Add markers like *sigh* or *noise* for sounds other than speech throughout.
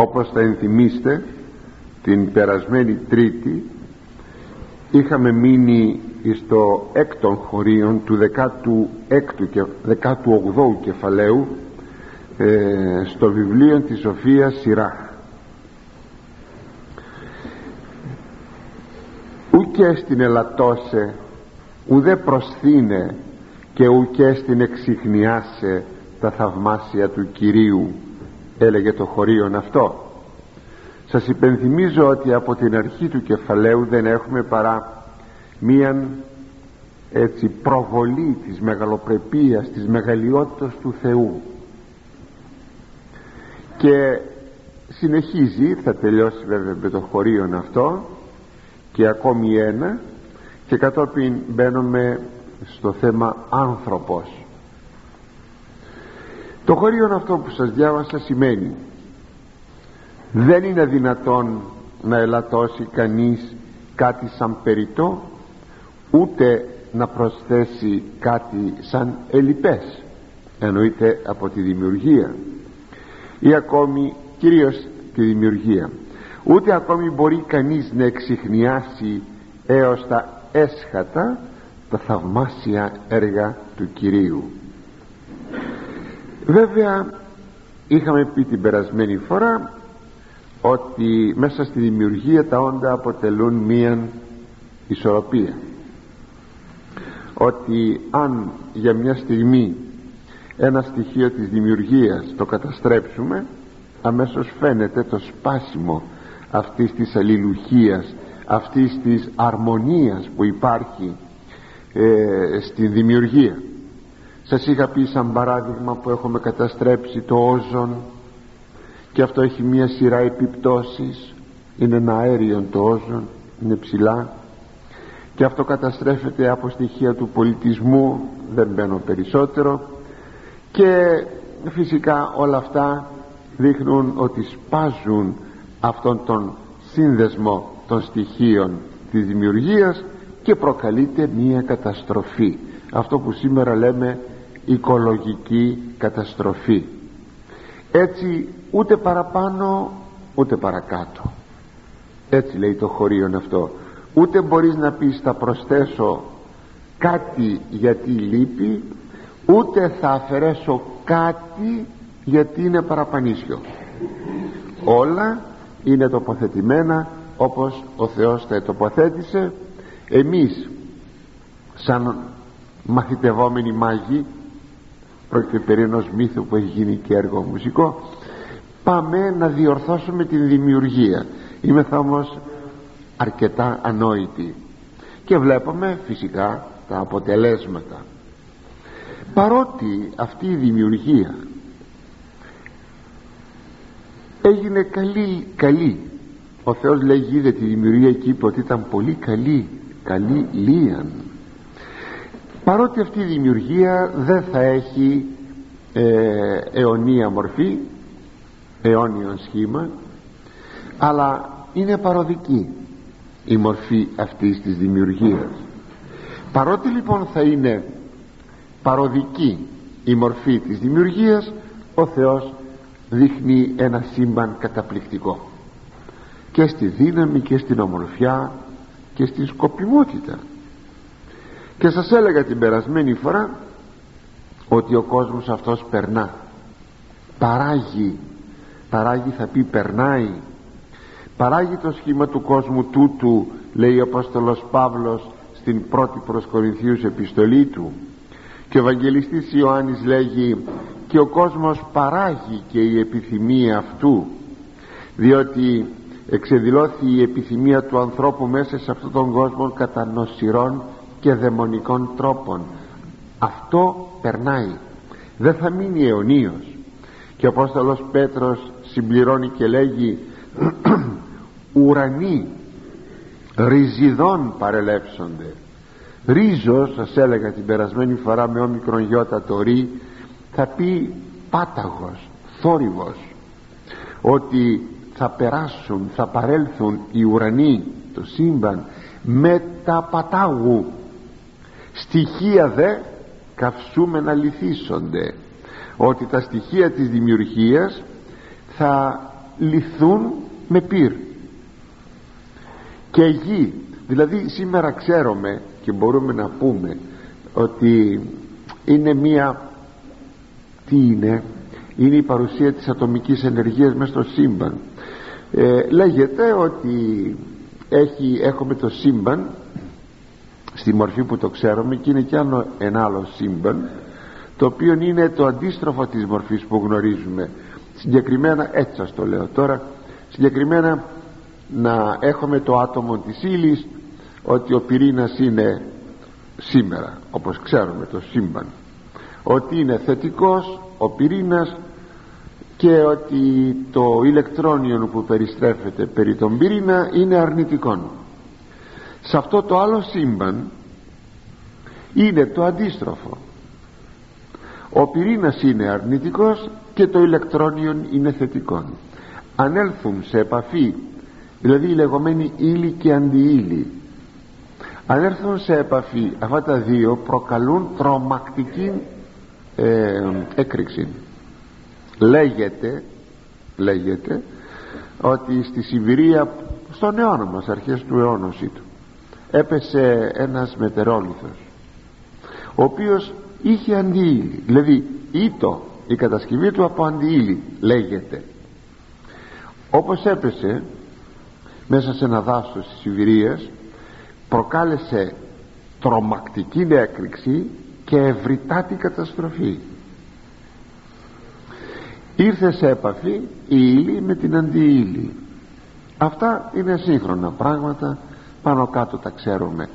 όπως θα ενθυμίστε την περασμένη τρίτη είχαμε μείνει στο έκτον χωρίον του 16ου και 18ου κεφαλαίου ε, στο βιβλίο της Σοφίας Σειρά ουκέ στην ελαττώσε ουδέ προσθήνε και ουκέ στην εξυχνιάσε τα θαυμάσια του Κυρίου έλεγε το χωρίον αυτό. Σας υπενθυμίζω ότι από την αρχή του κεφαλαίου δεν έχουμε παρά μίαν έτσι προβολή της μεγαλοπρεπίας της μεγαλειότητας του Θεού. Και συνεχίζει θα τελειώσει βέβαια με το χωρίον αυτό και ακόμη ένα και κατόπιν μπαίνουμε στο θέμα άνθρωπος το χωρίον αυτό που σας διάβασα σημαίνει δεν είναι δυνατόν να ελαττώσει κανείς κάτι σαν περιττό ούτε να προσθέσει κάτι σαν ελιπές εννοείται από τη δημιουργία ή ακόμη κυρίως τη δημιουργία. Ούτε ακόμη μπορεί κανείς να εξηχνιάσει έως τα έσχατα τα θαυμάσια έργα του Κυρίου βέβαια είχαμε πει την περασμένη φορά ότι μέσα στη δημιουργία τα όντα αποτελούν μία ισορροπία. Ότι αν για μια στιγμή ένα στοιχείο της δημιουργίας το καταστρέψουμε αμέσως φαίνεται το σπάσιμο αυτής της αλληλουχίας αυτής της αρμονίας που υπάρχει ε, στην δημιουργία σας είχα πει σαν παράδειγμα που έχουμε καταστρέψει το όζον και αυτό έχει μία σειρά επιπτώσεις. Είναι ένα αέριο το όζον είναι ψηλά. Και αυτό καταστρέφεται από στοιχεία του πολιτισμού δεν μπαίνω περισσότερο. Και φυσικά όλα αυτά δείχνουν ότι σπάζουν αυτόν τον σύνδεσμο των στοιχείων της δημιουργίας και προκαλείται μία καταστροφή. Αυτό που σήμερα λέμε οικολογική καταστροφή. Έτσι ούτε παραπάνω ούτε παρακάτω. Έτσι λέει το χωρίον αυτό. Ούτε μπορείς να πεις θα προσθέσω κάτι γιατί λείπει ούτε θα αφαιρέσω κάτι γιατί είναι παραπανίσιο όλα είναι τοποθετημένα όπως ο Θεός τα τοποθέτησε. Εμείς σαν μαθητευόμενοι μάγοι πρόκειται περί ενός μύθου που έχει γίνει και έργο μουσικό πάμε να διορθώσουμε την δημιουργία. Είμαι θα όμως αρκετά ανόητοι και βλέπουμε φυσικά τα αποτελέσματα. Παρότι αυτή η δημιουργία έγινε καλή, καλή ο Θεός λέγει είδε τη δημιουργία και είπε ότι ήταν πολύ καλή καλή λίαν παρότι αυτή η δημιουργία δεν θα έχει ε, αιωνία μορφή αιώνιον σχήμα αλλά είναι παροδική η μορφή αυτής της δημιουργίας. Παρότι λοιπόν θα είναι παροδική η μορφή της δημιουργίας ο Θεός δείχνει ένα σύμπαν καταπληκτικό. Και στη δύναμη και στην ομορφιά και στην σκοπιμότητα και σας έλεγα την περασμένη φορά ότι ο κόσμος αυτός περνά. Παράγει. Παράγει θα πει περνάει. Παράγει το σχήμα του κόσμου τούτου λέει ο Απόστολος Παύλος στην πρώτη προς Κορινθίους επιστολή του. Και ο Ευαγγελιστής Ιωάννης λέγει και ο κόσμος παράγει και η επιθυμία αυτού διότι εξεδηλώθη η επιθυμία του ανθρώπου μέσα σε αυτόν τον κόσμο κατά νοσηρών και δαιμονικών τρόπων. Αυτό περνάει. Δεν θα μείνει αιωνίως. Και ο Απόστολος Πέτρος συμπληρώνει και λέγει *clears throat* ουρανοί ριζιδών παρελεύσονται ρίζος σας έλεγα την περασμένη φορά με όμικρον γιώτα το ρί θα πει πάταγος θόρυβος ότι θα περάσουν θα παρέλθουν οι ουρανοί το σύμπαν με τα πατάγου στοιχεία δε καυσούμενα λυθίσονται. Ότι τα στοιχεία της δημιουργίας θα λυθούν με πυρ. Και γη. Δηλαδή σήμερα ξέρουμε και μπορούμε να πούμε ότι είναι μία τι είναι είναι η παρουσία της ατομικής ενεργείας μέσα στο σύμπαν. Ε, λέγεται ότι έχει, έχουμε το σύμπαν στη μορφή που το ξέρουμε και είναι κι άλλο ένα άλλο σύμπαν το οποίο είναι το αντίστροφο της μορφής που γνωρίζουμε. Συγκεκριμένα έτσι σας το λέω τώρα συγκεκριμένα να έχουμε το άτομο της ύλη ότι ο πυρήνας είναι σήμερα όπως ξέρουμε το σύμπαν. Ότι είναι θετικός ο πυρήνας και ότι το ηλεκτρόνιο που περιστρέφεται περί τον πυρήνα είναι αρνητικό σε αυτό το άλλο σύμπαν είναι το αντίστροφο. Ο πυρήνας είναι αρνητικός και το ηλεκτρόνιο είναι θετικό. Αν έλθουν σε επαφή δηλαδή η λεγόμενη ύλη και αντιύλη αν έρθουν σε επαφή αυτά τα δύο προκαλούν τρομακτική ε, έκρηξη. Λέγεται λέγεται ότι στη Σιβηρία στον αιώνα μας αρχές του αιώνα του έπεσε ένας μετερόλιθος ο οποίος είχε αντίήλι δηλαδή ήτο η κατασκευή του από αντίήλι λέγεται. Όπως έπεσε μέσα σε ένα δάσος της Σιβηρίας προκάλεσε τρομακτική έκρηξη και ευρυτάτη καταστροφή. Ήρθε σε επαφή η ύλη με την αντιήλη αυτά είναι σύγχρονα πράγματα πάνω κάτω τα ξέρουμε.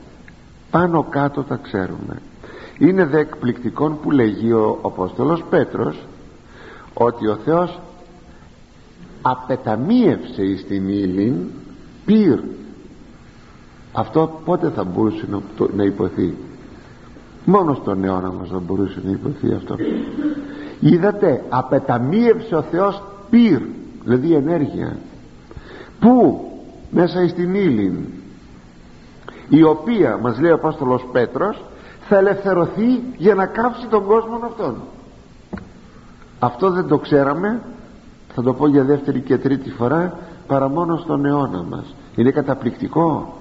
Πάνω κάτω τα ξέρουμε. Είναι δε εκπληκτικό που λέγει ο Απόστολος Πέτρος ότι ο Θεός απεταμίευσε εις την ύλη πυρ. Αυτό πότε θα μπορούσε να υποθεί; Μόνο στον αιώνα μας θα μπορούσε να υποθεί αυτό. Είδατε απεταμίευσε ο Θεός πυρ δηλαδή ενέργεια. Που μέσα στην ύλη η οποία μας λέει ο Απόστολος Πέτρος θα ελευθερωθεί για να κάψει τον κόσμο αυτόν. Αυτό δεν το ξέραμε θα το πω για δεύτερη και τρίτη φορά παρά μόνο στον αιώνα μας. Είναι καταπληκτικό.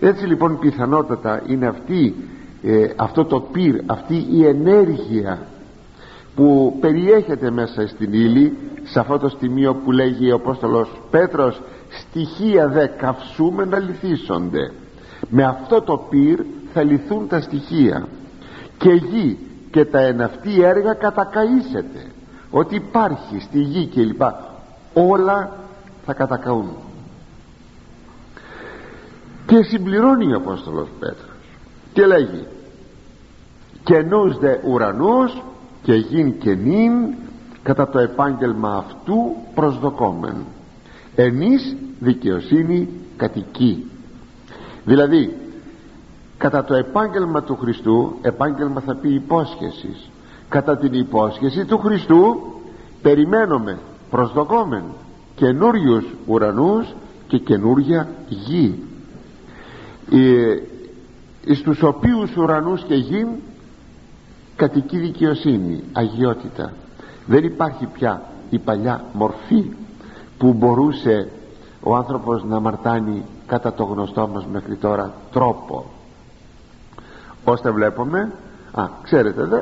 Έτσι λοιπόν πιθανότατα είναι αυτή ε, αυτό το πυρ αυτή η ενέργεια που περιέχεται μέσα στην ύλη σε αυτό το σημείο που λέγει ο Απόστολος Πέτρος στοιχεία δε καυσούμενα λυθίσονται με αυτό το πυρ θα λυθούν τα στοιχεία. Και γη και τα εναυτή έργα κατακαΐσεται ότι υπάρχει στη γη και λοιπά όλα θα κατακαούν. Και συμπληρώνει ο Απόστολος Πέτρος και λέγει καινούς δε ουρανούς και γιν και νυν κατά το επάγγελμα αυτού προσδοκόμεν. Εμείς δικαιοσύνη κατοικεί δηλαδή κατά το επάγγελμα του Χριστού επάγγελμα θα πει υπόσχεσης. Κατά την υπόσχεση του Χριστού περιμένουμε προσδοκόμεν καινούριους ουρανούς και καινούρια γη. Ε, στους οποίους ουρανούς και γη κατοικεί δικαιοσύνη αγιότητα. Δεν υπάρχει πια η παλιά μορφή που μπορούσε ο άνθρωπος να μαρτάνει κατά το γνωστό μας μέχρι τώρα τρόπο. Ώστε βλέπουμε; Α, ξέρετε δε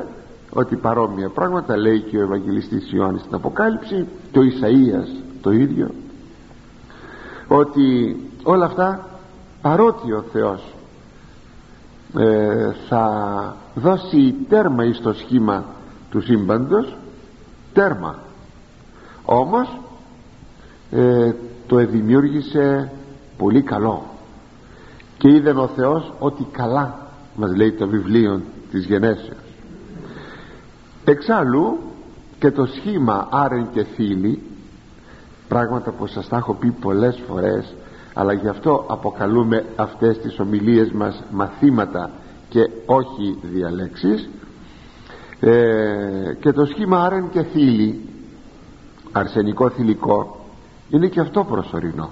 ότι παρόμοια πράγματα λέει και ο Ευαγγελιστής Ιωάννης στην Αποκάλυψη το Ισαΐας το ίδιο ότι όλα αυτά παρότι ο Θεός ε, θα δώσει τέρμα εις το σχήμα του σύμπαντος τέρμα. Όμως ε, το εδημιούργησε πολύ καλό. Και είδε ο Θεός ότι καλά μας λέει το βιβλίο της γενέσεως. Εξάλλου και το σχήμα άρεν και φίλοι πράγματα που σας τα έχω πει πολλές φορές αλλά γι' αυτό αποκαλούμε αυτές τις ομιλίες μας μαθήματα και όχι διαλέξεις ε, και το σχήμα άρεν και θήλη αρσενικό θηλυκό είναι και αυτό προσωρινό.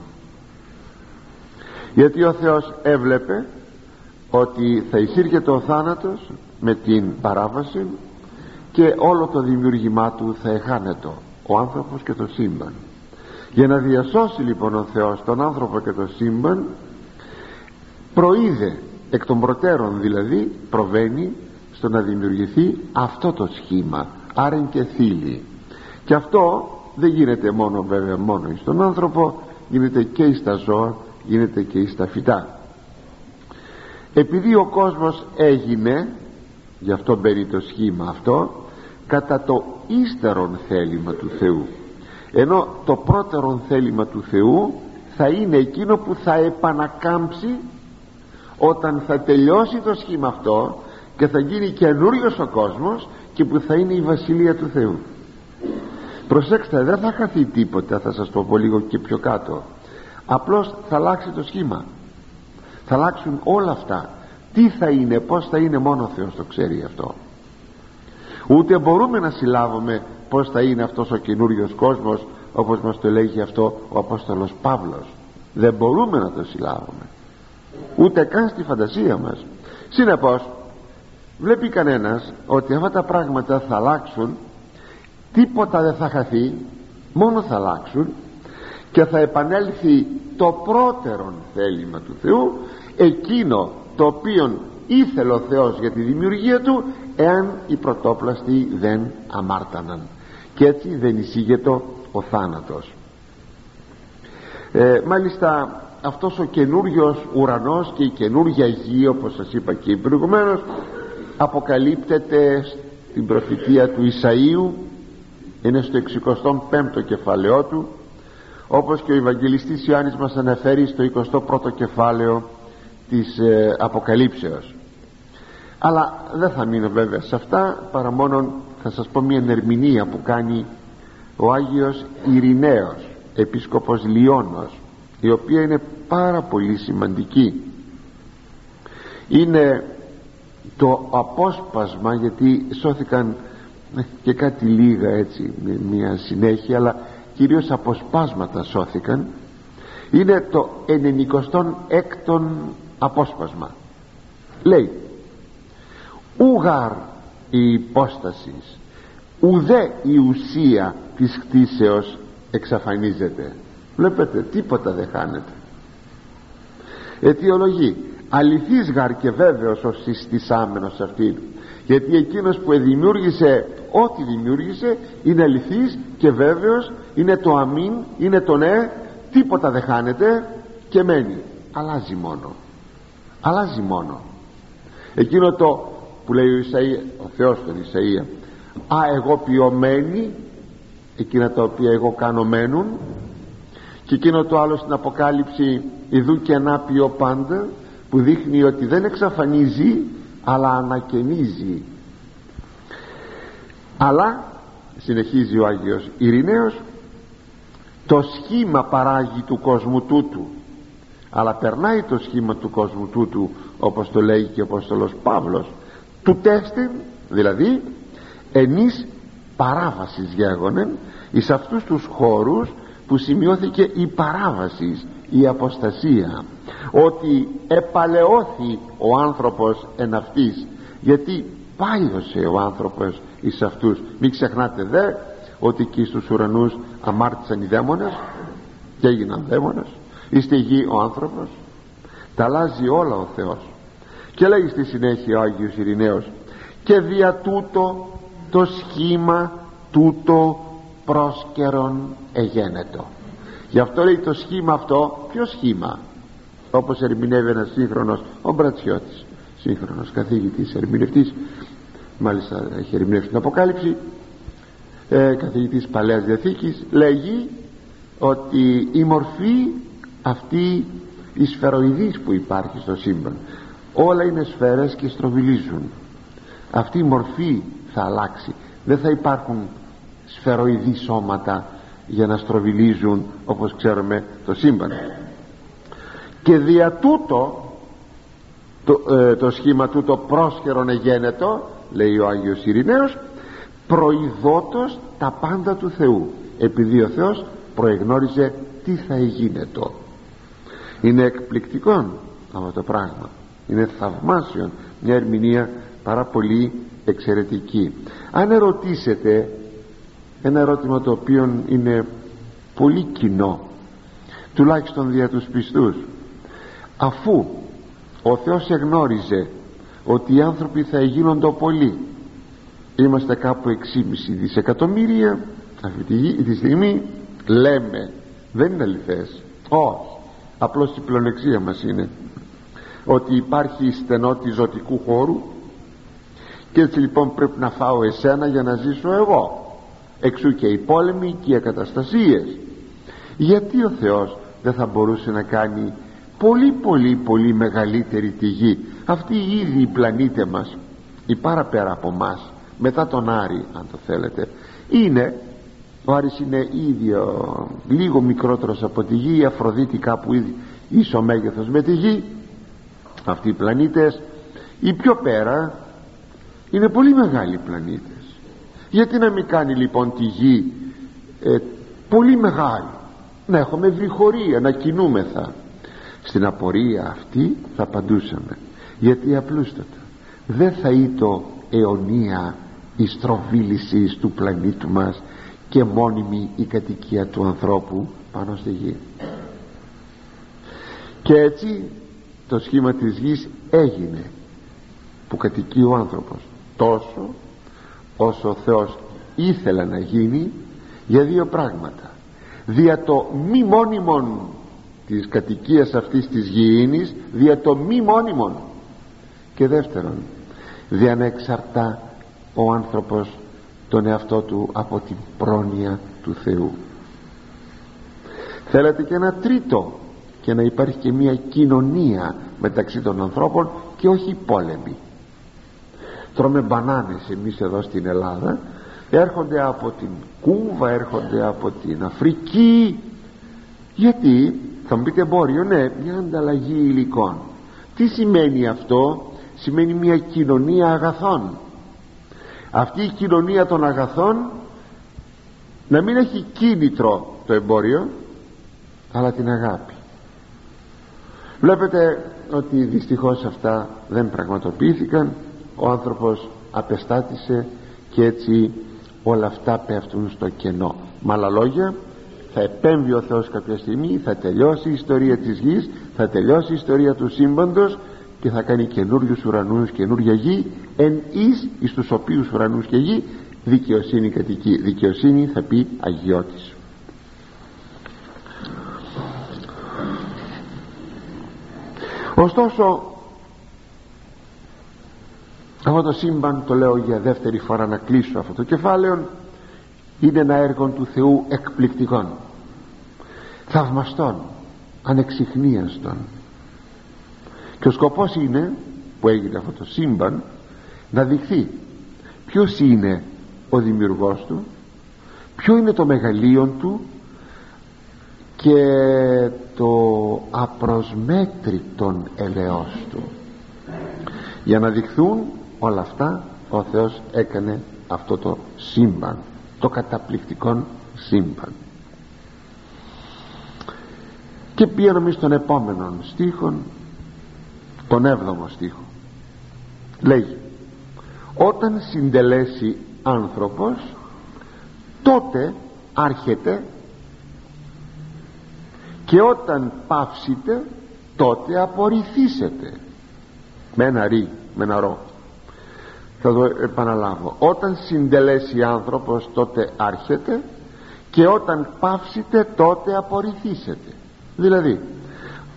Γιατί ο Θεός έβλεπε ότι θα εισήρχεται ο θάνατος με την παράβαση και όλο το δημιούργημά του θα εχάνετο ο άνθρωπος και το σύμπαν. Για να διασώσει λοιπόν ο Θεός τον άνθρωπο και το σύμπαν προείδε εκ των προτέρων δηλαδή προβαίνει στο να δημιουργηθεί αυτό το σχήμα άρεν και θύλη και αυτό δεν γίνεται μόνο βέβαια μόνο στον άνθρωπο γίνεται και στα ζώα γίνεται και στα φυτά. Επειδή ο κόσμος έγινε γι' αυτό μπαίνει το σχήμα αυτό κατά το ύστερον θέλημα του Θεού. Ενώ το πρώτερον θέλημα του Θεού θα είναι εκείνο που θα επανακάμψει όταν θα τελειώσει το σχήμα αυτό και θα γίνει καινούριος ο κόσμος και που θα είναι η Βασιλεία του Θεού προσέξτε δεν θα χαθεί τίποτα θα σας το πω λίγο και πιο κάτω. Απλώς θα αλλάξει το σχήμα. Θα αλλάξουν όλα αυτά. Τι θα είναι πως θα είναι μόνο ο Θεός το ξέρει αυτό. Ούτε μπορούμε να συλλάβουμε πως θα είναι αυτός ο καινούριος κόσμος όπως μας το λέγει αυτό ο Απόστολος Παύλος. Δεν μπορούμε να το συλλάβουμε. Ούτε καν στη φαντασία μας. Συνεπώς βλέπει κανένας ότι αυτά τα πράγματα θα αλλάξουν τίποτα δεν θα χαθεί μόνο θα αλλάξουν και θα επανέλθει το πρώτερον θέλημα του Θεού εκείνο το οποίο ήθελε ο Θεός για τη δημιουργία του εάν οι πρωτόπλαστοι δεν αμάρταναν. Και έτσι δεν εισήγεται ο θάνατος. Ε, μάλιστα αυτός ο καινούριος ουρανός και η καινούργια γη όπως σας είπα και προηγουμένως αποκαλύπτεται στην προφητεία του Ισαΐου είναι στο 65ο κεφάλαιό του όπως και ο Ευαγγελιστής Ιωάννης μας αναφέρει στο 21ο κεφάλαιο της ε, Αποκαλύψεως. Αλλά δεν θα μείνω βέβαια σε αυτά παρά μόνο θα σας πω μια ερμηνεία που κάνει ο Άγιος Ειρηναίος Επίσκοπος Λιώνος η οποία είναι πάρα πολύ σημαντική. Είναι το απόσπασμα γιατί σώθηκαν και κάτι λίγα έτσι μια συνέχεια αλλά κυρίως αποσπάσματα σώθηκαν. Είναι το 96ο απόσπασμα. Λέει ούγαρ η υπόστασης ουδέ η ουσία της χτίσεως εξαφανίζεται βλέπετε τίποτα δεν χάνεται. Αιτιολογεί αληθής γαρ και βέβαιος ο συστησάμενος αυτή γιατί εκείνος που δημιούργησε ό,τι δημιούργησε είναι αληθής και βέβαιος είναι το αμήν είναι το ναι τίποτα δεν χάνεται και μένει. Αλλάζει μόνο. Αλλάζει μόνο. Εκείνο το που λέει ο, Ισαΐα, ο Θεός τον Ισαΐα α εγώ ποιωμένη εκείνα τα οποία εγώ κάνω μένουν και εκείνο το άλλο στην Αποκάλυψη ειδού και ανάπιο πάντα που δείχνει ότι δεν εξαφανίζει αλλά ανακαινίζει. Αλλά συνεχίζει ο Άγιος Ειρηναίος το σχήμα παράγει του κόσμου τούτου. Αλλά περνάει το σχήμα του κόσμου τούτου όπως το λέει και ο Απόστολος Παύλος. Του τέστην δηλαδή εμείς παράβασης γέγονεν εις αυτούς τους χώρους που σημειώθηκε η παράβαση η αποστασία ότι επαλαιώθη ο άνθρωπος εν αυτής. Γιατί πάλιωσε ο άνθρωπος εις αυτούς. Μην ξεχνάτε δε ότι εκεί στους ουρανούς αμάρτησαν οι δαίμονες και έγιναν δαίμονες. Είστε γη ο άνθρωπος. Τα αλλάζει όλα ο Θεός. Και λέει στη συνέχεια ο Άγιος Ειρηναίος και δια τούτο το σχήμα τούτο πρόσκαιρον εγένετο. Γι' αυτό λέει το σχήμα αυτό ποιο σχήμα; Όπως ερμηνεύει ένας σύγχρονος ο Μπρατσιώτης σύγχρονος καθηγητής ερμηνευτής μάλιστα έχει ερμηνεύσει την Αποκάλυψη ε, καθηγητής Παλαιάς Διαθήκης λέγει ότι η μορφή αυτή η σφαιροειδής που υπάρχει στο σύμπαν όλα είναι σφαίρες και στροβιλίζουν. Αυτή η μορφή θα αλλάξει. Δεν θα υπάρχουν σφαιροειδή σώματα για να στροβιλίζουν όπως ξέρουμε το σύμπαν. Και δια τούτο το, ε, το σχήμα τούτο πρόσχερον εγένετο λέει ο Άγιος Ειρηναίος προειδότος τα πάντα του Θεού επειδή ο Θεός προεγνώριζε τι θα εγίνετο. Είναι εκπληκτικό αυτό το πράγμα. Είναι θαυμάσιο μια ερμηνεία πάρα πολύ εξαιρετική. Αν ερωτήσετε ένα ερώτημα το οποίο είναι πολύ κοινό τουλάχιστον δια τους πιστούς. Αφού ο Θεός εγνώριζε ότι οι άνθρωποι θα γίνονται πολλοί είμαστε κάπου 6,5 δισεκατομμύρια αυτή τη στιγμή λέμε. Δεν είναι αληθές. Όχι. Απλώς η πλονεξία μας είναι ότι υπάρχει στενότη ζωτικού χώρου και έτσι λοιπόν πρέπει να φάω εσένα για να ζήσω εγώ εξού και οι πόλεμοι και οι ακαταστασίες. Γιατί ο Θεός δεν θα μπορούσε να κάνει πολύ πολύ πολύ μεγαλύτερη τη γη; Αυτή ήδη η πλανήτη μας η παραπέρα από μας μετά τον Άρη αν το θέλετε είναι ο Άρης είναι ίδιο λίγο μικρότερος από τη γη η Αφροδίτη κάπου ήδη ίσο μέγεθος με τη γη. Αυτοί οι πλανήτες οι πιο πέρα είναι πολύ μεγάλοι πλανήτες γιατί να μην κάνει λοιπόν τη γη ε, πολύ μεγάλη; Να έχουμε βρυχωρία να κινούμεθα. Στην απορία αυτή θα απαντούσαμε. Γιατί απλούστατα δεν θα ήταν αιωνία η στροβίλησης του πλανήτου μας και μόνιμη η κατοικία του ανθρώπου πάνω στη γη. Και έτσι το σχήμα της γης έγινε που κατοικεί ο άνθρωπος. Τόσο όσο ο Θεός ήθελε να γίνει για δύο πράγματα. Δια το μη μόνιμον της κατοικίας αυτής της γηίνης δια το μη μόνιμον. Και δεύτερον δια να εξαρτά ο άνθρωπος τον εαυτό του από την πρόνοια του Θεού. Θέλετε και ένα τρίτο και να υπάρχει και μια κοινωνία μεταξύ των ανθρώπων και όχι πόλεμοι τρώμε μπανάνες εμείς εδώ στην Ελλάδα. Έρχονται από την Κούβα έρχονται από την Αφρική. Γιατί θα μου πείτε εμπόριο ναι μια ανταλλαγή υλικών. Τι σημαίνει αυτό; Σημαίνει μια κοινωνία αγαθών. Αυτή η κοινωνία των αγαθών να μην έχει κίνητρο το εμπόριο αλλά την αγάπη. Βλέπετε ότι δυστυχώς αυτά δεν πραγματοποιήθηκαν ο άνθρωπος απεστάτησε και έτσι όλα αυτά πέφτουν στο κενό. Με άλλα λόγια θα επέμβει ο Θεός κάποια στιγμή θα τελειώσει η ιστορία της γης θα τελειώσει η ιστορία του σύμπαντος και θα κάνει καινούριους ουρανούς καινούρια γη εν εις εις τους οποίους ουρανούς και γη δικαιοσύνη κατοικεί. Δικαιοσύνη θα πει αγιώτης. Ωστόσο αυτό το σύμπαν το λέω για δεύτερη φορά να κλείσω αυτό το κεφάλαιο. Είναι ένα έργο του Θεού εκπληκτικών θαυμαστών ανεξιχνίαστων και ο σκοπός είναι που έγινε αυτό το σύμπαν να δειχθεί ποιος είναι ο δημιουργός του ποιο είναι το μεγαλείο του και το απροσμέτρητον ελεός του. Για να δειχθούν όλα αυτά ο Θεός έκανε αυτό το σύμπαν το καταπληκτικό σύμπαν. Και πήγαμε στον επόμενο στίχο τον έβδομο στίχο. Λέγει όταν συντελέσει άνθρωπος τότε άρχεται και όταν πάυσετε τότε απορριθήσετε με ένα ρί, με ένα ρο θα το επαναλάβω όταν συντελέσει άνθρωπος τότε άρχεται και όταν πάυσετε τότε απορριθήσετε δηλαδή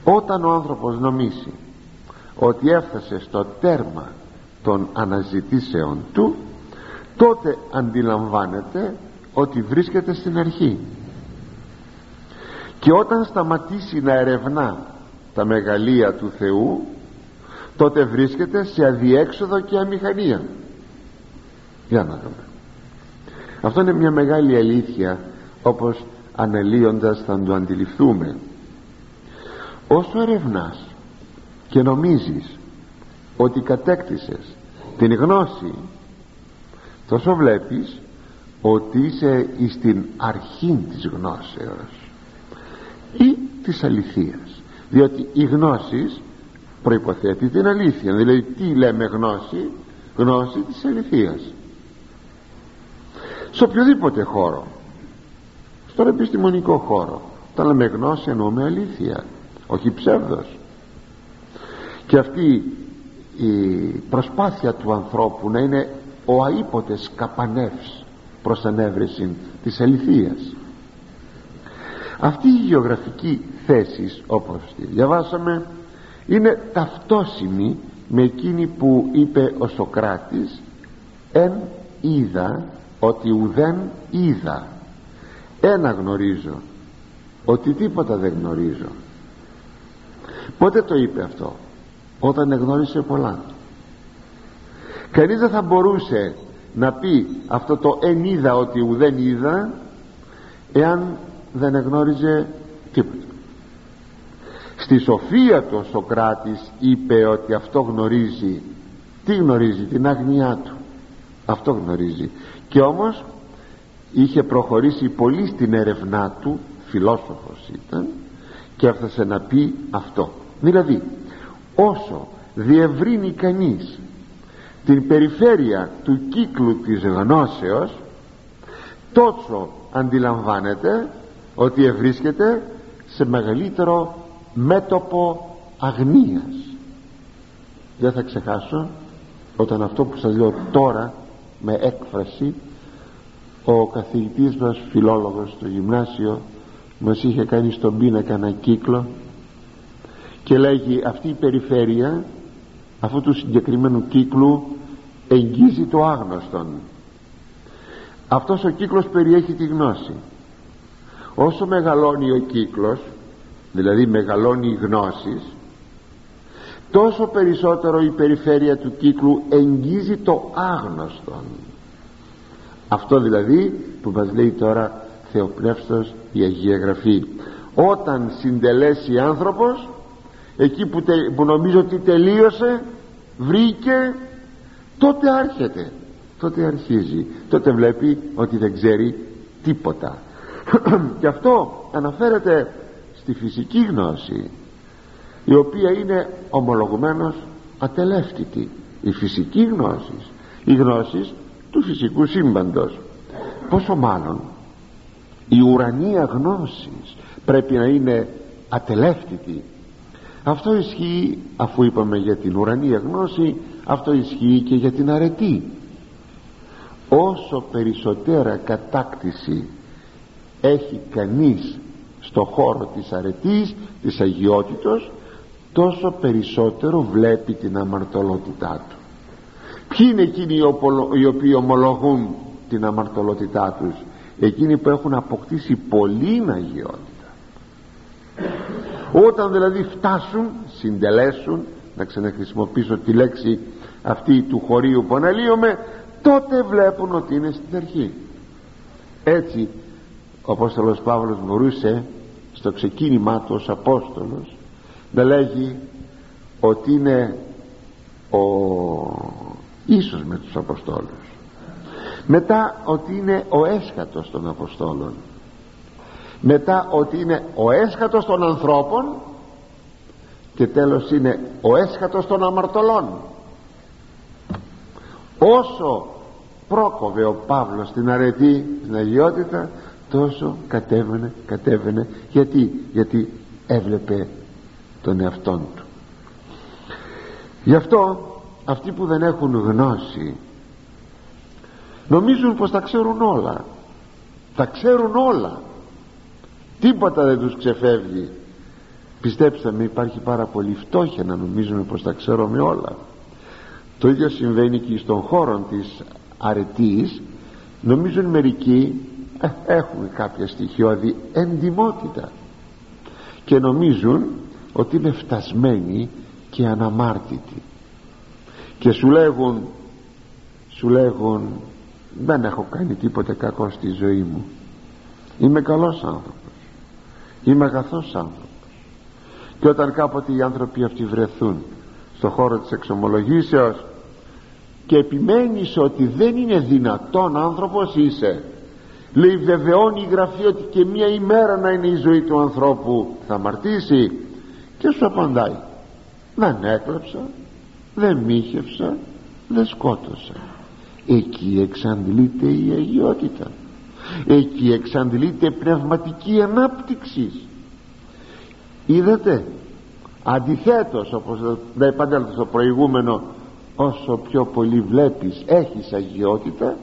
όταν ο άνθρωπος νομίσει ότι έφτασε στο τέρμα των αναζητήσεων του τότε αντιλαμβάνεται ότι βρίσκεται στην αρχή. Και όταν σταματήσει να ερευνά τα μεγαλεία του Θεού τότε βρίσκεται σε αδιέξοδο και αμηχανία. Για να δούμε. Αυτό είναι μια μεγάλη αλήθεια όπως αναλύοντας θα το αντιληφθούμε. Όσο ερευνάς και νομίζεις ότι κατέκτησες την γνώση τόσο βλέπεις ότι είσαι στην αρχή της γνώσεως ή της αληθείας. Διότι η γνώση προϋποθέτει την αλήθεια. Δηλαδή τι λέμε γνώση; Γνώση της αληθείας. Σε οποιοδήποτε χώρο. Στον επιστημονικό χώρο. Όταν λέμε γνώση εννοούμε αλήθεια. Όχι ψεύδος. Και αυτή η προσπάθεια του ανθρώπου να είναι ο αείποτες καπανεύς προς ανέβρεση της αληθείας. Αυτή η γεωγραφική θέση όπως τη διαβάσαμε είναι ταυτόσιμη με εκείνη που είπε ο Σοκράτης εν είδα ότι ουδέν είδα. Ένα γνωρίζω ότι τίποτα δεν γνωρίζω πότε το είπε αυτό; Όταν εγνώρισε πολλά. Κανείς δεν θα μπορούσε να πει αυτό το εν είδα ότι ουδέν είδα εάν δεν εγνώριζε τίποτα στη σοφία του ο Σοκράτης είπε ότι αυτό γνωρίζει. Τι γνωρίζει την άγνοιά του. Αυτό γνωρίζει. Και όμως είχε προχωρήσει πολύ στην έρευνά του φιλόσοφος ήταν και έφτασε να πει αυτό. Δηλαδή όσο διευρύνει κανείς την περιφέρεια του κύκλου της γνώσεως τόσο αντιλαμβάνεται ότι ευρίσκεται σε μεγαλύτερο μέτωπο αγνίας. Δεν θα ξεχάσω όταν αυτό που σας λέω τώρα με έκφραση ο καθηγητής μας φιλόλογος στο γυμνάσιο μας είχε κάνει στον πίνακα ένα κύκλο και λέγει αυτή η περιφέρεια αυτού του συγκεκριμένου κύκλου εγγύζει το άγνωστον. Αυτός ο κύκλος περιέχει τη γνώση. Όσο μεγαλώνει ο κύκλος δηλαδή μεγαλώνει η γνώση τόσο περισσότερο η περιφέρεια του κύκλου εγγύζει το άγνωστον. Αυτό δηλαδή που μας λέει τώρα Θεοπνεύστος η Αγία Γραφή. Όταν συντελέσει άνθρωπος εκεί που, τε, που νομίζω ότι τελείωσε βρήκε τότε άρχεται τότε αρχίζει. Τότε βλέπει ότι δεν ξέρει τίποτα. *clears throat* Και αυτό αναφέρεται στη φυσική γνώση η οποία είναι ομολογουμένως ατελεύτητη. Η φυσική γνώση η γνώση του φυσικού σύμπαντος. Πόσο μάλλον η ουρανία γνώσης πρέπει να είναι ατελεύτητη. Αυτό ισχύει αφού είπαμε για την ουρανία γνώση αυτό ισχύει και για την αρετή. Όσο περισσότερα κατάκτηση έχει κανείς στο χώρο της αρετής της αγιότητος τόσο περισσότερο βλέπει την αμαρτωλότητά του. Ποιοι είναι εκείνοι οι οποίοι ομολογούν την αμαρτωλότητά τους; Εκείνοι που έχουν αποκτήσει πολύ αγιότητα. Όταν δηλαδή φτάσουν συντελέσουν να ξαναχρησιμοποιήσω τη λέξη αυτή του χωρίου που αναλύομαι τότε βλέπουν ότι είναι στην αρχή. Έτσι ο Απόστολος Παύλος μπορούσε στο ξεκίνημά τους ως Απόστολος να λέγει ότι είναι ο ίσως με τους Αποστόλους. Μετά ότι είναι ο έσχατος των Αποστόλων. Μετά ότι είναι ο έσχατος των ανθρώπων. Και τέλος είναι ο έσχατος των αμαρτωλών. Όσο πρόκοβε ο Παύλος στην αρετή στην αγιότητα τόσο κατέβαινε κατέβαινε γιατί γιατί έβλεπε τον εαυτόν του. Γι' αυτό αυτοί που δεν έχουν γνώση νομίζουν πως τα ξέρουν όλα. Τα ξέρουν όλα. Τίποτα δεν τους ξεφεύγει. Πιστέψτε με υπάρχει πάρα πολύ φτώχεια να νομίζουμε πως τα ξέρουμε όλα. Το ίδιο συμβαίνει και στον χώρο της αρετής. Νομίζουν μερικοί ε, έχουν κάποια στοιχειώδη εντιμότητα. Και νομίζουν ότι είναι φτασμένοι και αναμάρτητοι. Και σου λέγουν σου λέγουν δεν έχω κάνει τίποτε κακό στη ζωή μου. Είμαι καλός άνθρωπος. Είμαι αγαθός άνθρωπος και όταν κάποτε οι άνθρωποι αυτοί βρεθούν στο χώρο της εξομολογήσεως και επιμένεις ότι δεν είναι δυνατόν άνθρωπος είσαι λέει βεβαιώνει η Γραφή ότι και μία ημέρα να είναι η ζωή του ανθρώπου θα αμαρτήσει και σου απαντάει δεν έκλαψα δεν μίχευσα δεν σκότωσα. Εκεί εξαντλείται η αγιότητα. Εκεί εξαντλείται πνευματική ανάπτυξη είδατε αντιθέτως όπως δεν επανέλθω στο προηγούμενο όσο πιο πολύ βλέπεις έχεις αγιότητα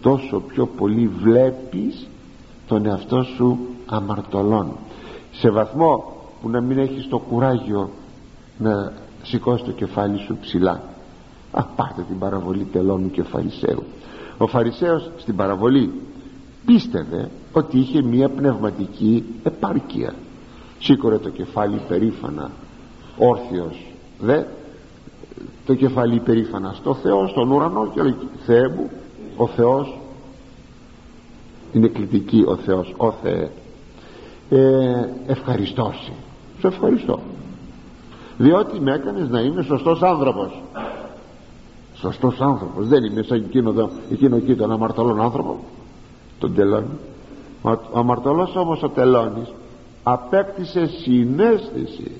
τόσο πιο πολύ βλέπεις τον εαυτό σου αμαρτωλών. Σε βαθμό που να μην έχεις το κουράγιο να σηκώσεις το κεφάλι σου ψηλά. Α πάρτε την παραβολή τελώνου και φαρισαίου ο Φαρισαίος στην παραβολή πίστευε ότι είχε μία πνευματική επάρκεια. Σήκωρε το κεφάλι περήφανα. Όρθιος δε το κεφάλι περήφανα στο Θεό στον ουρανό και λέει Θεέ μου ο Θεός είναι κλητική ο Θεός ο Θεέ. Ε, ευχαριστώ σε ευχαριστώ. Διότι με έκανες να είμαι σωστός άνθρωπος. Σωστός άνθρωπος. Δεν είμαι σαν εκείνο, εδώ, εκείνο εκεί τον αμαρτωλόν άνθρωπο. Τον τελώνει. Ο αμαρτωλός όμως ο τελώνης απέκτησε συνέστηση.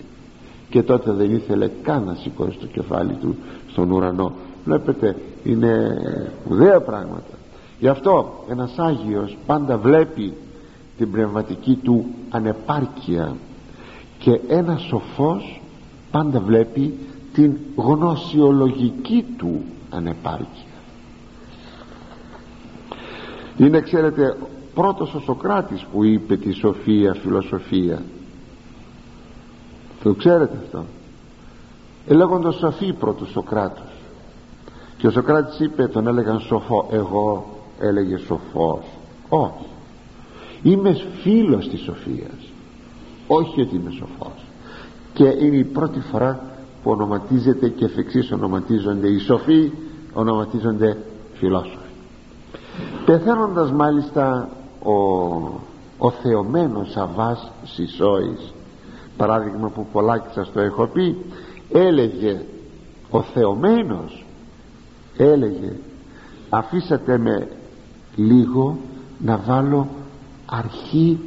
Και τότε δεν ήθελε καν να σηκώσει το κεφάλι του στον ουρανό βλέπετε είναι ουδέα πράγματα. Γι' αυτό ένας Άγιος πάντα βλέπει την πνευματική του ανεπάρκεια και ένας σοφός πάντα βλέπει την γνωσιολογική του ανεπάρκεια. Είναι ξέρετε πρώτος ο Σοκράτης που είπε τη σοφία φιλοσοφία. Το ξέρετε αυτό; Ελέγοντας σοφή πρώτος Σοκράτος και ο Σοκράτης είπε τον έλεγαν σοφό εγώ έλεγε σοφός. Όχι. Είμαι φίλος της σοφίας όχι ότι είμαι σοφός και είναι η πρώτη φορά που ονοματίζεται και εφ' εξής ονοματίζονται οι σοφοί ονοματίζονται φιλόσοφοι. Πεθαίνοντας μάλιστα ο, ο θεωμένος Αβάς Σισόης παράδειγμα που πολλά σας το έχω πει έλεγε ο θεωμένος έλεγε αφήσατε με λίγο να βάλω αρχή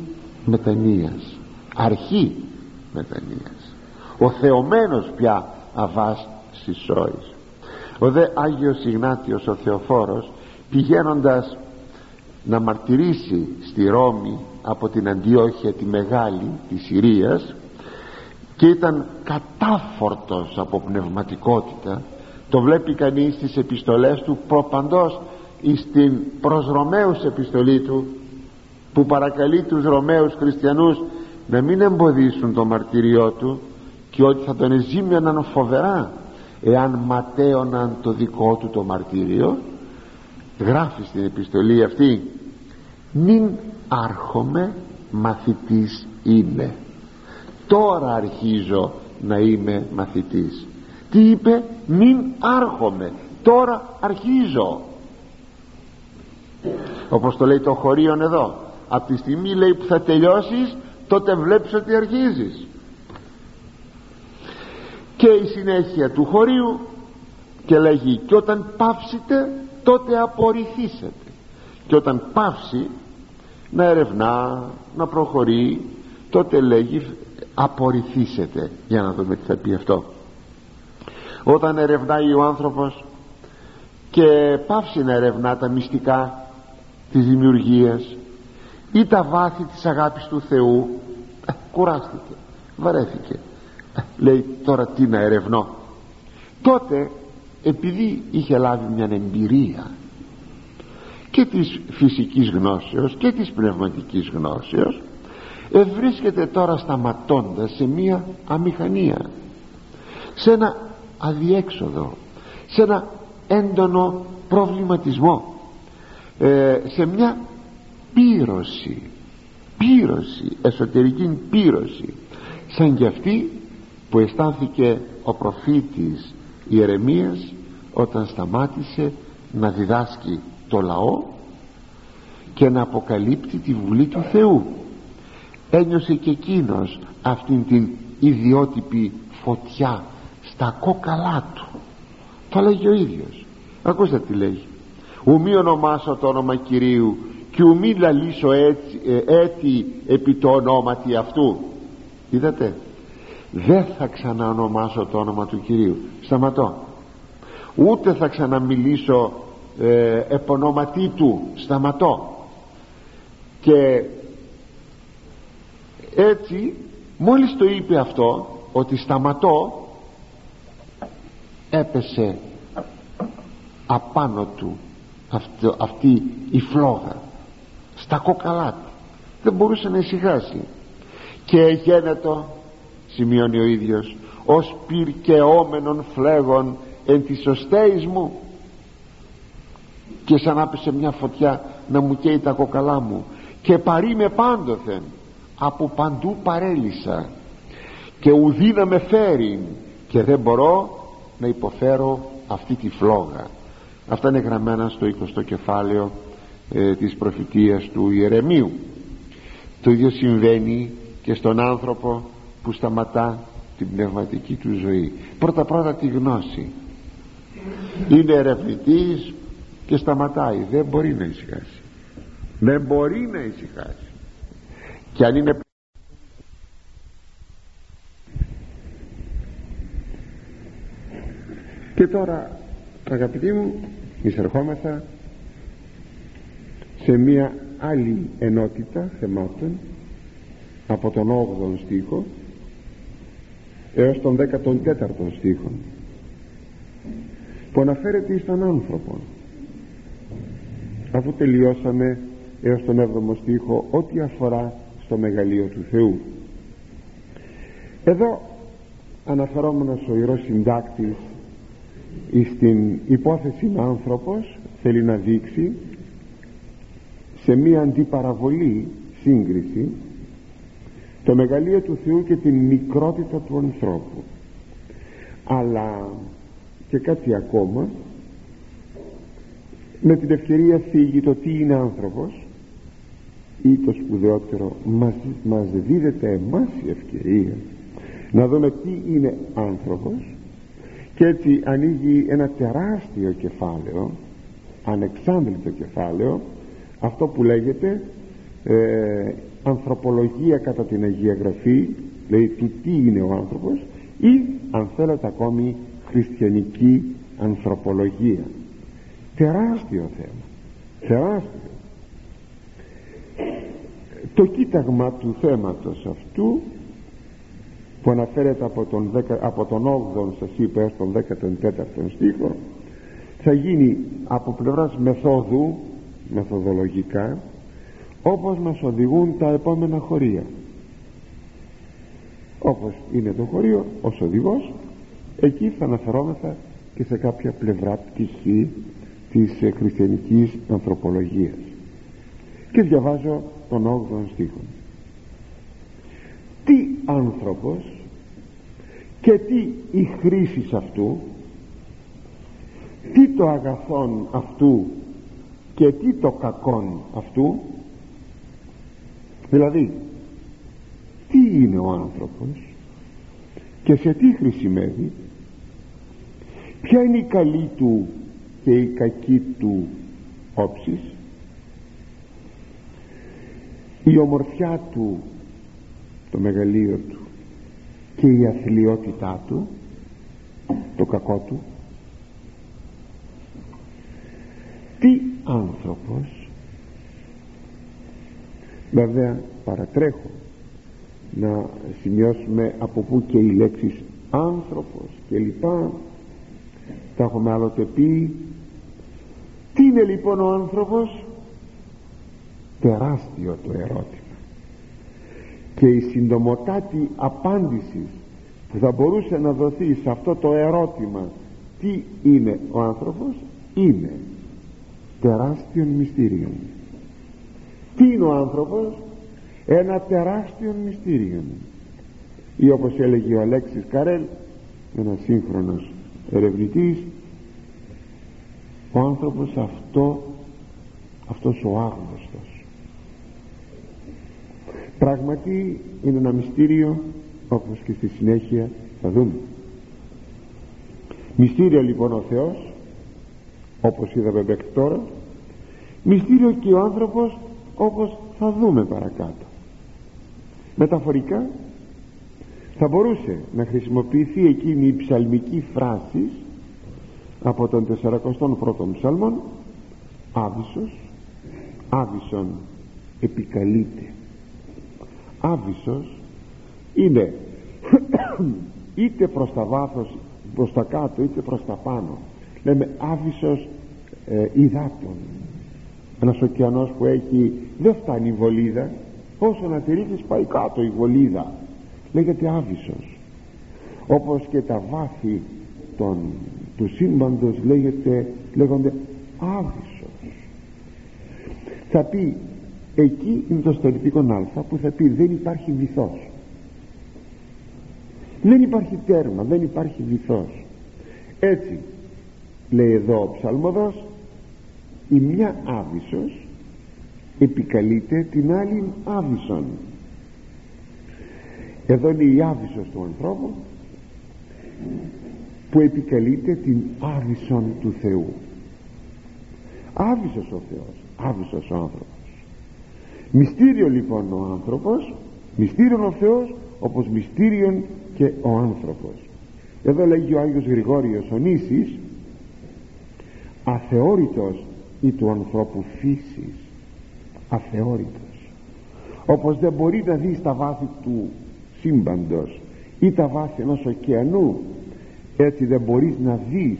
μετανοίας αρχή μετανοίας. Ο θεωμένος πια αβάς σισόης ο δε Άγιος Ιγνάτιος ο Θεοφόρος πηγαίνοντας να μαρτυρήσει στη Ρώμη από την Αντιόχεια τη Μεγάλη της Συρίας και ήταν κατάφορτος από πνευματικότητα το βλέπει κανείς στις επιστολές του προπαντός στην προς Ρωμαίους επιστολή του που παρακαλεί τους Ρωμαίους χριστιανούς να μην εμποδίσουν το μαρτυριό του και ότι θα τον εζήμιαναν φοβερά εάν ματέωναν το δικό του το μαρτύριο. Γράφει στην επιστολή αυτή μην άρχομαι μαθητής είμαι. Τώρα αρχίζω να είμαι μαθητής τι είπε μην άρχομαι τώρα αρχίζω όπως το λέει το χωρίον εδώ από τη στιγμή λέει που θα τελειώσεις τότε βλέπεις ότι αρχίζεις και η συνέχεια του χωρίου και λέγει και όταν πάυσετε τότε απορριθήσετε και όταν πάυσει να ερευνά να προχωρεί τότε λέγει απορριθήσετε για να δούμε τι θα πει αυτό όταν ερευνάει ο άνθρωπος και πάυσει να ερευνά τα μυστικά της δημιουργίας ή τα βάθη της αγάπης του Θεού ε, κουράστηκε βαρέθηκε. Ε, λέει τώρα τι να ερευνώ τότε επειδή είχε λάβει μια εμπειρία και της φυσικής γνώσεως και της πνευματικής γνώσεως ευρίσκεται τώρα σταματώντας σε μια αμηχανία σε ένα αδιέξοδο σε ένα έντονο προβληματισμό ε, σε μια πύρωση πύρωση εσωτερική πύρωση σαν και αυτή που αισθάνθηκε ο προφήτης Ιερεμίας όταν σταμάτησε να διδάσκει το λαό και να αποκαλύπτει τη Βουλή του Θεού. Ένιωσε και εκείνος αυτήν την ιδιότυπη φωτιά στα κόκαλά του. Το λέγει ο ίδιος. Ακούστε τι λέγει ουμή ονομάσω το όνομα Κυρίου και ουμή λαλήσω έτσι, ε, έτη επί το ονόματι αυτού είδατε. Δεν θα ξαναονομάσω το όνομα του Κυρίου σταματώ. Ούτε θα ξαναμιλήσω ε, επωνόματί του σταματώ. Και έτσι μόλις το είπε αυτό ότι σταματώ έπεσε απάνω του αυτή, η φλόγα στα κόκαλά του. Δεν μπορούσε να ησυχάσει. Και γένετο σημειώνει ο ίδιος ως πυρκεόμενων φλέγων εν τις οστέης μου και σαν άπησε μια φωτιά να μου καίει τα κοκαλά μου. Και παρή με πάντοθεν από παντού παρέλυσα. Και ουδή να με φέρει και δεν μπορώ να υποφέρω αυτή τη φλόγα. Αυτά είναι γραμμένα στο 20ο κεφάλαιο ε, της προφητείας του Ιερεμίου. Το ίδιο συμβαίνει και στον άνθρωπο που σταματά την πνευματική του ζωή. Πρώτα πρώτα τη γνώση. Είναι ερευνητής και σταματάει. Δεν μπορεί να ησυχάσει. Δεν μπορεί να ησυχάσει. Και αν είναι τώρα αγαπητοί μου εισερχόμεθα σε μία άλλη ενότητα θεμάτων από τον 8ο στίχο έως τον 14ο στίχο που αναφέρεται στον άνθρωπο αφού τελειώσαμε έως τον 7ο στίχο ό,τι αφορά στο μεγαλείο του Θεού. Εδώ αναφερόμενος ο Ιερός Συντάκτης στην υπόθεση άνθρωπος θέλει να δείξει σε μία αντιπαραβολή σύγκριση το μεγαλείο του Θεού και την μικρότητα του ανθρώπου. Αλλά και κάτι ακόμα με την ευκαιρία θίγει το τι είναι άνθρωπος ή το σπουδαιότερο μας, μας δίδεται εμάς η ευκαιρία να δούμε τι είναι άνθρωπος και έτσι ανοίγει ένα τεράστιο κεφάλαιο ανεξάντλητο κεφάλαιο αυτό που λέγεται ε, ανθρωπολογία κατά την Αγία Γραφή δηλαδή του τι είναι ο άνθρωπος ή αν θέλετε ακόμη χριστιανική ανθρωπολογία. Τεράστιο θέμα. Τεράστιο. Το κοίταγμα του θέματος αυτού που αναφέρεται από τον, 10, από τον 8ο σας είπα έως τον 14ο στίχο θα γίνει από πλευράς μεθόδου μεθοδολογικά όπως μας οδηγούν τα επόμενα χωρία. Όπως είναι το χωρίο ως οδηγός εκεί θα αναφερόμεθα και σε κάποια πλευρά πτυχή της ε, χριστιανικής ανθρωπολογίας. Και διαβάζω τον 8ο στίχο τι άνθρωπος και τι η χρήση αυτού τι το αγαθόν αυτού και τι το κακόν αυτού. Δηλαδή τι είναι ο άνθρωπος και σε τι χρησιμεύει ποια είναι η καλή του και η κακή του όψης η ομορφιά του το μεγαλείο του και η αθλειότητά του το κακό του. Τι άνθρωπος βέβαια παρατρέχω να σημειώσουμε από πού και οι λέξεις άνθρωπος και λοιπά τα έχουμε άλλοτε πει. Τι είναι λοιπόν ο άνθρωπος; Τεράστιο το ερώτημα και η συντομοτάτη απάντηση που θα μπορούσε να δοθεί σε αυτό το ερώτημα τι είναι ο άνθρωπος είναι τεράστιο μυστήριο τι είναι ο άνθρωπος; Ένα τεράστιο μυστήριο ή όπως έλεγε ο Αλέξης Καρέλ ένας σύγχρονος ερευνητής ο άνθρωπος αυτό αυτός ο άγνωστος πράγματι είναι ένα μυστήριο όπως και στη συνέχεια θα δούμε. Μυστήριο λοιπόν ο Θεός όπως είδαμε μέχρι τώρα. Μυστήριο και ο άνθρωπος όπως θα δούμε παρακάτω. Μεταφορικά θα μπορούσε να χρησιμοποιηθεί εκείνη η ψαλμική φράση από τον 41ο ψαλμόν Άβυσος Άβυσον επικαλείται άβυσος είναι *clears throat* είτε προς τα βάθος προς τα κάτω είτε προς τα πάνω. Λέμε άβυσος ε, υδάτων. Ένας ωκεανός που έχει δεν φτάνει η βολίδα όσο να τη πάει κάτω η βολίδα. Λέγεται άβυσος. Όπως και τα βάθη των, του σύμπαντος λέγεται, λέγονται άβυσος. Θα πει εκεί είναι το στολιτικό α που θα πει δεν υπάρχει βυθός. Δεν υπάρχει τέρμα δεν υπάρχει βυθός. Έτσι λέει εδώ ο ψαλμοδός η μια άβυσος επικαλείται την άλλη άβυσον. Εδώ είναι η άβυσος του ανθρώπου που επικαλείται την άβυσον του Θεού. Άβυσος ο Θεός άβυσος ο άνθρωπος μυστήριο λοιπόν ο άνθρωπος μυστήριο ο Θεός όπως μυστήριον και ο άνθρωπος. Εδώ λέγει ο Άγιος Γρηγόριος ο Νήσης αθεώρητος ή του ανθρώπου φύσης αθεώρητος. Όπως δεν μπορεί να δει στα βάθη του σύμπαντος ή τα βάθη ενός ωκεανού έτσι δεν μπορείς να δεις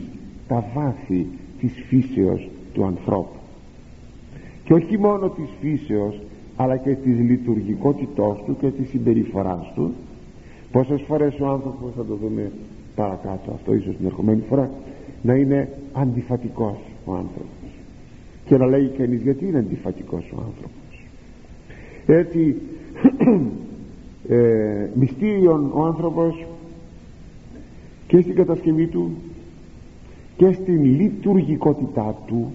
τα βάθη της φύσεως του ανθρώπου. Και όχι μόνο της φύσεως αλλά και της λειτουργικότητός του και της συμπεριφοράς του. Πόσες φορές ο άνθρωπος θα το δούμε παρακάτω αυτό ίσως την ερχομένη φορά να είναι αντιφατικός ο άνθρωπος. Και να λέει κανείς γιατί είναι αντιφατικός ο άνθρωπος. Έτσι *clears throat* ε, μυστήριον ο άνθρωπος και στην κατασκευή του και στην λειτουργικότητά του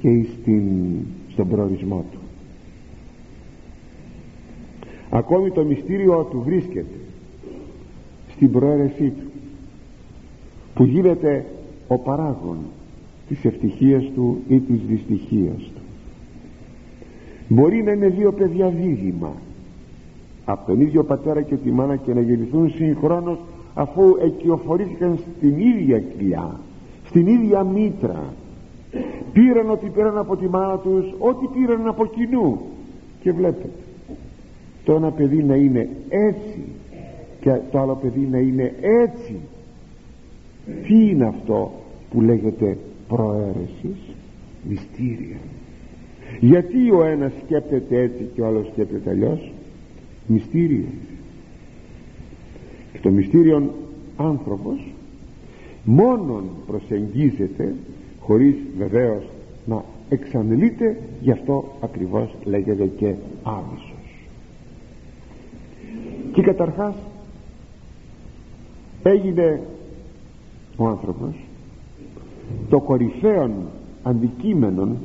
και στην, στον προορισμό του ακόμη το μυστήριο του βρίσκεται στην προαίρεσή του που γίνεται ο παράγων της ευτυχίας του ή της δυστυχίας του. Μπορεί να είναι δύο παιδιά δίδυμα από τον ίδιο πατέρα και τη μάνα και να γεννηθούν συγχρόνως αφού εκειοφορήθηκαν στην ίδια κοιλιά στην ίδια μήτρα. Πήραν ό,τι πήραν από τη μάνα τους ό,τι πήραν από κοινού. Και βλέπετε το ένα παιδί να είναι έτσι και το άλλο παιδί να είναι έτσι. Τι είναι αυτό που λέγεται προαίρεσης; Μυστήρια. Γιατί ο ένας σκέπτεται έτσι και ο άλλος σκέπτεται αλλιώς; Μυστήριο και το μυστήριο άνθρωπος μόνον προσεγγίζεται χωρίς βεβαίως να εξαντλείται γι' αυτό ακριβώς λέγεται και άβυσος και καταρχάς έγινε ο άνθρωπος το κορυφαίο αντικείμενο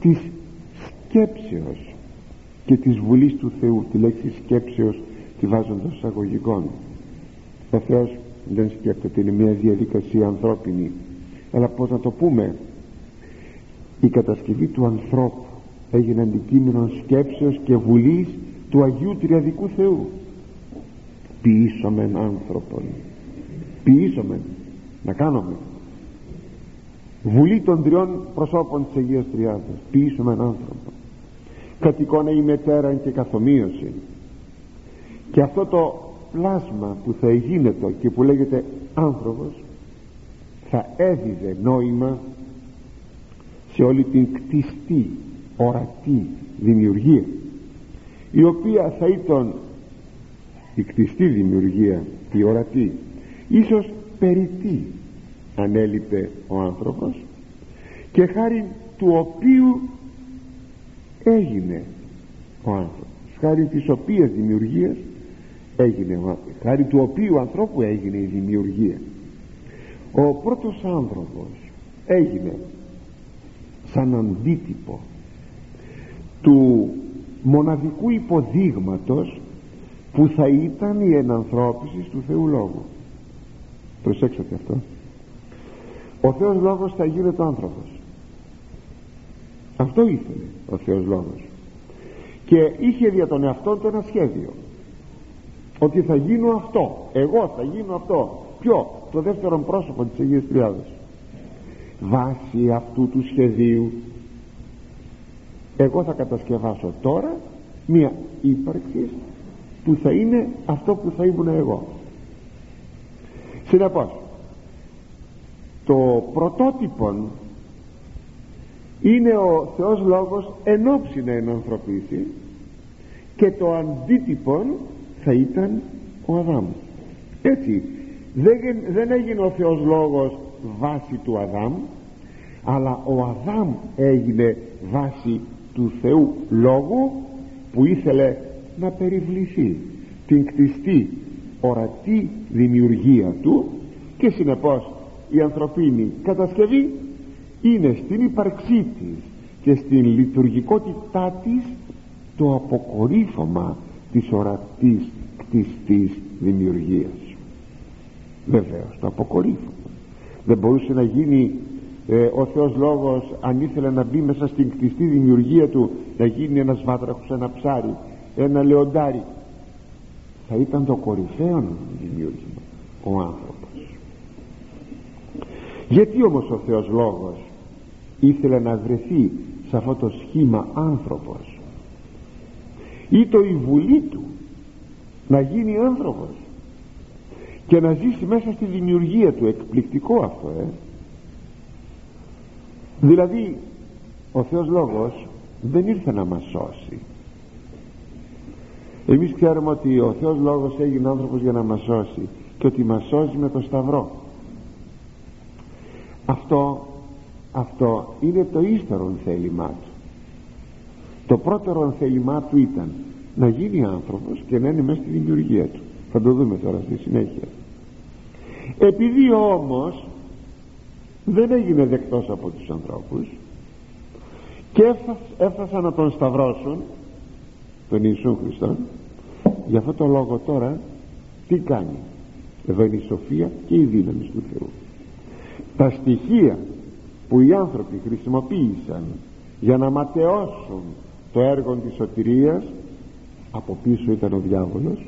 της σκέψεως και της Βουλής του Θεού τη λέξη σκέψεως τη βάζοντας εισαγωγικών. Ο Θεός δεν σκέπτεται είναι μια διαδικασία ανθρώπινη. Αλλά πως να το πούμε; Η κατασκευή του ανθρώπου έγινε αντικείμενο σκέψεως και βουλής του Αγίου Τριαδικού Θεού. Ποιήσομεν άνθρωπον. Ποιήσομεν. Να κάνουμε. Βουλή των τριών προσώπων της Αγίας Τριάδας ποιήσομεν άνθρωπο κατ' εικόνα η μετέρα και καθομοίωση. Και αυτό το πλάσμα που θα γίνεται και που λέγεται άνθρωπος θα έδιδε νόημα σε όλη την κτιστή ορατή δημιουργία η οποία θα ήταν η κτιστή δημιουργία η ορατή. Ίσως περιττή αν έλειπε ο άνθρωπος και χάρη του οποίου έγινε ο άνθρωπος. Χάρη της οποίας δημιουργίας έγινε ο άνθρωπος. Χάρη του οποίου ανθρώπου έγινε η δημιουργία. Ο πρώτος άνθρωπος έγινε σαν αντίτυπο του μοναδικού υποδείγματος που θα ήταν η ενανθρώπιση του Θεού Λόγου. Προσέξτε αυτό. Ο Θεός Λόγος θα γίνεται άνθρωπος. Αυτό ήθελε ο Θεός Λόγος. Και είχε δια τον εαυτό του ένα σχέδιο ότι θα γίνω αυτό. Εγώ θα γίνω αυτό. Ποιο; Το δεύτερο πρόσωπο της Αγίας Τριάδας βάσει αυτού του σχεδίου εγώ θα κατασκευάσω τώρα μία ύπαρξη που θα είναι αυτό που θα ήμουν εγώ. Συνεπώς το πρωτότυπο είναι ο Θεός Λόγος εν όψη να ενανθρωπίσει και το αντίτυπο θα ήταν ο Αδάμ. Έτσι δεν, δεν έγινε ο Θεός Λόγος βάση του Αδάμ αλλά ο Αδάμ έγινε βάση του Θεού Λόγου που ήθελε να περιβληθεί. Την κτιστή ορατή δημιουργία του και συνεπώς η ανθρωπίνη κατασκευή είναι στην ύπαρξή της και στην λειτουργικότητά της το αποκορύφωμα της ορατής κτιστής δημιουργίας. Βεβαίως το αποκορύφωμα. Δεν μπορούσε να γίνει ε, ο Θεός Λόγος αν ήθελε να μπει μέσα στην κτιστή δημιουργία του να γίνει ένας βάτραχος, ένα ψάρι ένα λεοντάρι. Θα ήταν το κορυφαίο δημιούργημα ο άνθρωπος. Γιατί όμως ο Θεός Λόγος ήθελε να βρεθεί σε αυτό το σχήμα άνθρωπος; Ή το η βουλή του να γίνει άνθρωπος και να ζήσει μέσα στη δημιουργία του. Εκπληκτικό αυτό ε δηλαδή ο Θεός Λόγος δεν ήρθε να μας σώσει. Εμείς ξέρουμε ότι ο Θεός Λόγος έγινε άνθρωπος για να μας σώσει και ότι μας σώσει με το Σταυρό. Αυτό αυτό είναι το ύστερο θέλημά του. Το πρώτο θέλημά του ήταν να γίνει άνθρωπος και να είναι μέσα στη δημιουργία του. Θα το δούμε τώρα στη συνέχεια. Επειδή όμως δεν έγινε δεκτός από τους ανθρώπους και έφτασαν να τον σταυρώσουν τον Ιησού Χριστό για αυτό το λόγο τώρα τι κάνει; Εδώ είναι η σοφία και η δύναμη του Θεού. Τα στοιχεία που οι άνθρωποι χρησιμοποίησαν για να ματαιώσουν το έργο της σωτηρίας από πίσω ήταν ο διάβολος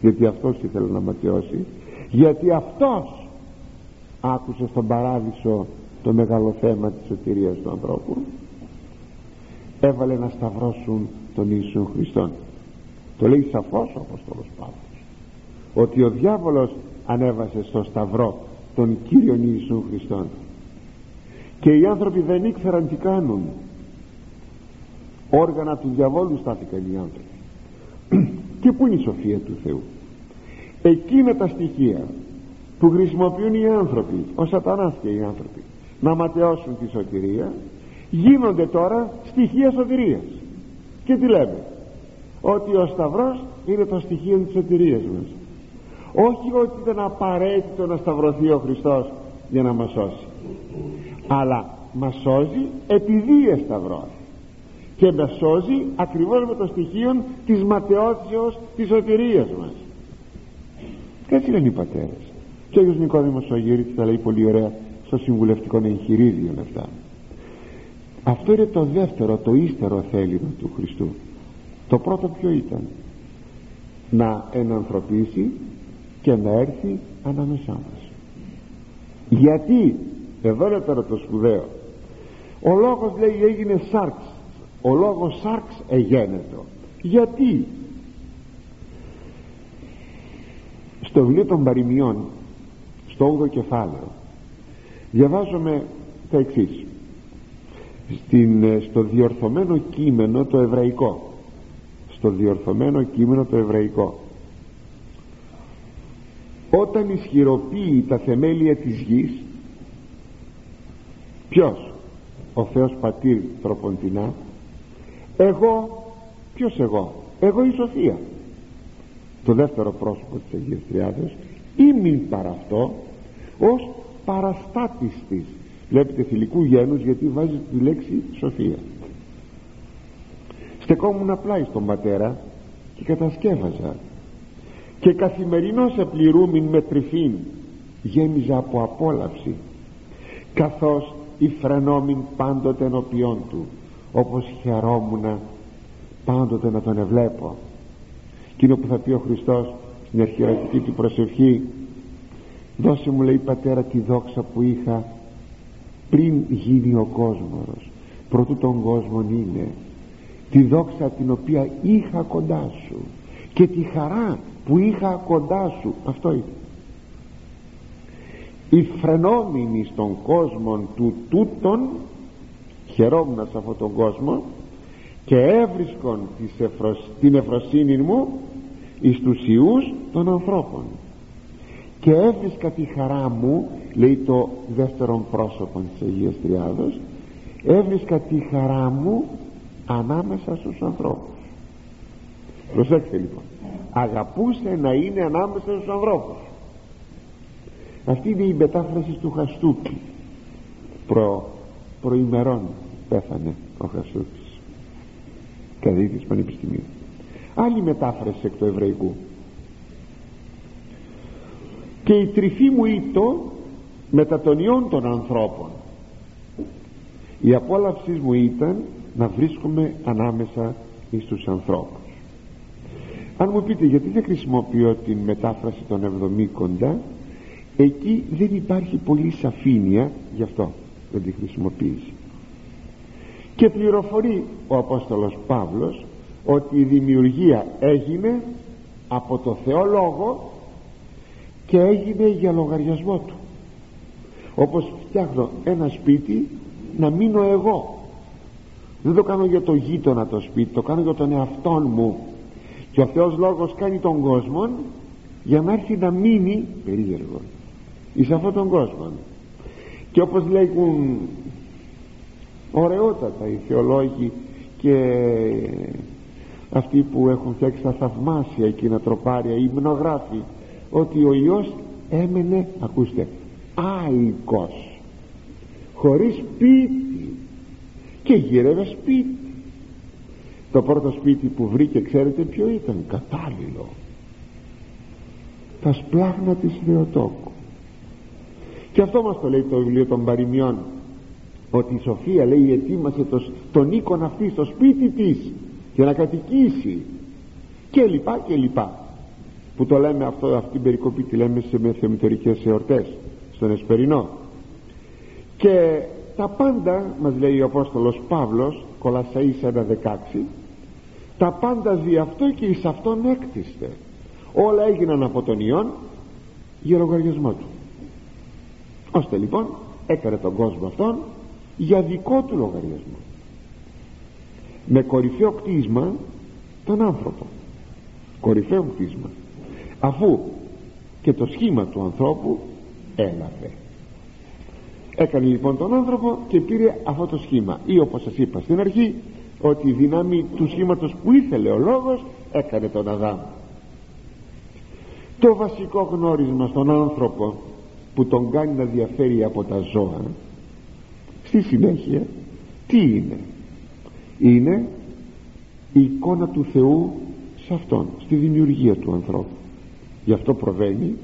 γιατί αυτός ήθελε να ματαιώσει γιατί αυτός άκουσε στον παράδεισο το μεγάλο θέμα της σωτηρίας του ανθρώπου έβαλε να σταυρώσουν τον Ιησού Χριστόν. Το λέει σαφώς ο Απόστολος Παύλος ότι ο διάβολος ανέβασε στο σταυρό τον Κύριον Ιησού Χριστόν. Και οι άνθρωποι δεν ήξεραν τι κάνουν. Όργανα του διαβόλου στάθηκαν οι άνθρωποι. *clears throat* Και πού είναι η σοφία του Θεού. Εκείνα τα στοιχεία που χρησιμοποιούν οι άνθρωποι ο σατανάς και οι άνθρωποι να ματαιώσουν τη σωτηρία γίνονται τώρα στοιχεία σωτηρίας. Και τι λέμε; Ότι ο Σταυρός είναι το στοιχείο της σωτηρίας μας. Όχι ότι ήταν απαραίτητο να σταυρωθεί ο Χριστός για να μας σώσει. Αλλά μας σώζει επειδή εσταυρώθη και μας σώζει ακριβώς με το στοιχείο της ματαιώσεως της σωτηρίας μας. Έτσι λένε οι πατέρες και ο Άγιος Νικόδημος ο Αγίρητης τα λέει πολύ ωραία στο συμβουλευτικό εγχειρίδιο αυτά. Αυτό είναι το δεύτερο το ύστερο θέλημα του Χριστού. Το πρώτο ποιο ήταν; Να ενανθρωπίσει και να έρθει ανάμεσά μας. Γιατί; Εδώ είναι τώρα το σπουδαίο. Ο λόγος λέει έγινε σάρξ. Ο λόγος σάρξ εγένετο. Γιατί; Στο βιβλίο των παροιμιών στο 8ο κεφάλαιο. Διαβάζουμε τα εξής. Στην, στο διορθωμένο κείμενο το εβραϊκό. Στο διορθωμένο κείμενο το εβραϊκό. Όταν ισχυροποιεί τα θεμέλια της γης ποιος; Ο Θεός Πατήρ τροποντινά. Εγώ ποιος εγώ; Εγώ η Σοφία. Το δεύτερο πρόσωπο της Αγίας Τριάδας ή μην παρά αυτό ως παραστάτης της βλέπετε θηλυκού γένους γιατί βάζει τη λέξη Σοφία. Στεκόμουν απλά στον πατέρα και κατασκεύαζα. Και καθημερινώς επληρούμην με τρυφήν γέμιζα από απόλαυση καθώς η φρενόμην πάντοτε ενωπιών του όπως χαιρόμουνα πάντοτε να τον ευλέπω. Εκείνο που θα πει ο Χριστός στην αρχαιρατική του προσευχή. Δώσε μου λέει πατέρα τη δόξα που είχα πριν γίνει ο κόσμος προτού τον κόσμο είναι. Τη δόξα την οποία είχα κοντά σου και τη χαρά που είχα κοντά σου. Αυτό είναι. Οι φρενόμενοι στον κόσμο του τούτον χαιρόμουν σε αυτόν τον κόσμο και έβρισκον την εφροσύνη μου εις τους ιούς των ανθρώπων. Και έβρισκα τη χαρά μου λέει το δεύτερον πρόσωπο της Αγίας Τριάδος έβρισκα τη χαρά μου ανάμεσα στους ανθρώπους. Προσέξτε λοιπόν αγαπούσε να είναι ανάμεσα στους ανθρώπους. Αυτή είναι η μετάφραση του Χαστούκη. Προ, προημερών πέθανε ο Χαστούκης. Καθηγητής πανεπιστημίου άλλη μετάφραση εκ του εβραϊκού. Και η τρυφή μου ήτο μετά των ιών των ανθρώπων. Η απόλαυσή μου ήταν να βρίσκομαι ανάμεσα στους ανθρώπους. Αν μου πείτε γιατί δεν χρησιμοποιώ την μετάφραση των εβδομήκοντα εκεί δεν υπάρχει πολύ σαφήνεια γι' αυτό δεν τη χρησιμοποιήσει και πληροφορεί ο Απόστολος Παύλος ότι η δημιουργία έγινε από το Θεό Λόγο και έγινε για λογαριασμό του. Όπως φτιάχνω ένα σπίτι να μείνω εγώ. Δεν το κάνω για το γείτονα το σπίτι το κάνω για τον εαυτό μου. Και ο Θεός Λόγος κάνει τον κόσμο για να έρθει να μείνει περίεργο εις αυτόν τον κόσμο και όπως λέγουν ωραιότατα οι θεολόγοι και αυτοί που έχουν φτιάξει τα θαυμάσια εκείνα τροπάρια οι μνογράφοι ότι ο Υιός έμενε ακούστε άϊκος χωρίς σπίτι και γύρευε σπίτι. Το πρώτο σπίτι που βρήκε ξέρετε ποιο ήταν κατάλληλο. Τα σπλάχνα της Θεοτόκου. Και αυτό μας το λέει το βιβλίο των παροιμιών ότι η Σοφία λέει ετοίμασε το, τον οίκον αυτή στο σπίτι της για να κατοικήσει. Και λοιπά και λοιπά. Που το λέμε αυτό, αυτή την περικοπή τη λέμε σε μεθεμητορικές εορτές στον Εσπερινό. Και τα πάντα μας λέει ο Απόστολος Παύλος Κολασαΐς 1.16 τα πάντα δι' αυτό και εις αυτόν έκτιστε. Όλα έγιναν από τον Υιόν για λογαριασμό του. Ώστε λοιπόν έκανε τον κόσμο αυτόν για δικό του λογαριασμό με κορυφαίο κτίσμα τον άνθρωπο. Κορυφαίο κτίσμα. Αφού και το σχήμα του ανθρώπου έλαβε έκανε λοιπόν τον άνθρωπο και πήρε αυτό το σχήμα. Ή όπως σας είπα στην αρχή ότι η δύναμη του σχήματος που ήθελε ο λόγος έκανε τον Αδάμ. Το βασικό γνώρισμα στον άνθρωπο που τον κάνει να διαφέρει από τα ζώα στη συνέχεια τι είναι; Είναι η εικόνα του Θεού σε αυτόν στη δημιουργία του ανθρώπου. Γι' αυτό προβαίνει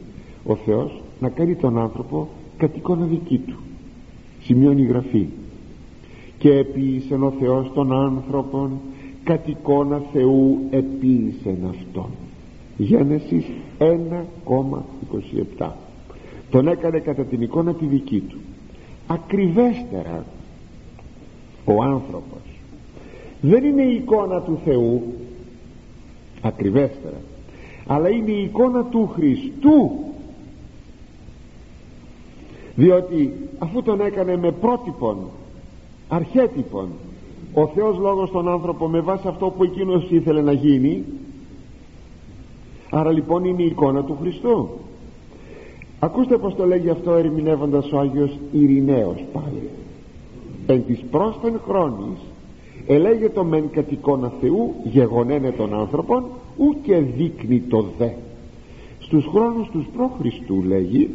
ο Θεός να κάνει τον άνθρωπο κατ' εικόνα δική του. Σημειώνει η γραφή. Και επίησε ο Θεός τον άνθρωπον κατ' εικόνα Θεού επίησε αυτόν Γένεσης 1,27 τον έκανε κατά την εικόνα τη δική του. Ακριβέστερα ο άνθρωπος δεν είναι η εικόνα του Θεού ακριβέστερα αλλά είναι η εικόνα του Χριστού. Διότι αφού τον έκανε με πρότυπον αρχέτυπον ο Θεός λόγος τον άνθρωπο με βάση αυτό που εκείνος ήθελε να γίνει άρα λοιπόν είναι η εικόνα του Χριστού. Ακούστε πως το λέγει αυτό ερμηνεύοντας ο Άγιος Ειρηναίος πάλι. Εν της πρόσθεν χρόνης ελέγε το μεν κατ' εικόνα Θεού γεγονένε των άνθρωπων ου και δείχνει το δε. Στους χρόνους τους προ Χριστού λέγει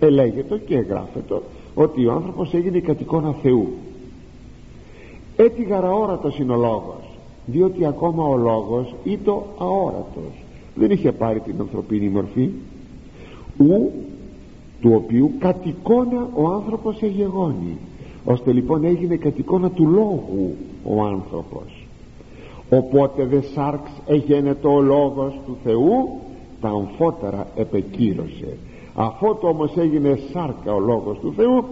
ελέγεται και εγγράφεται ότι ο άνθρωπος έγινε κατ' εικόνα Θεού. Έτσι γαραόρατος είναι ο λόγος διότι ακόμα ο λόγος ήταν αόρατος. Δεν είχε πάρει την ανθρωπίνη μορφή. Ου του οποίου κατ' εικόνα ο άνθρωπος εγεγόνει ώστε λοιπόν έγινε κατ' εικόνα του λόγου ο άνθρωπος. Οπότε δε σάρξ εγένετο ο λόγος του Θεού τα αμφότερα επεκύρωσε. Αφού το όμως έγινε σάρκα ο λόγος του Θεού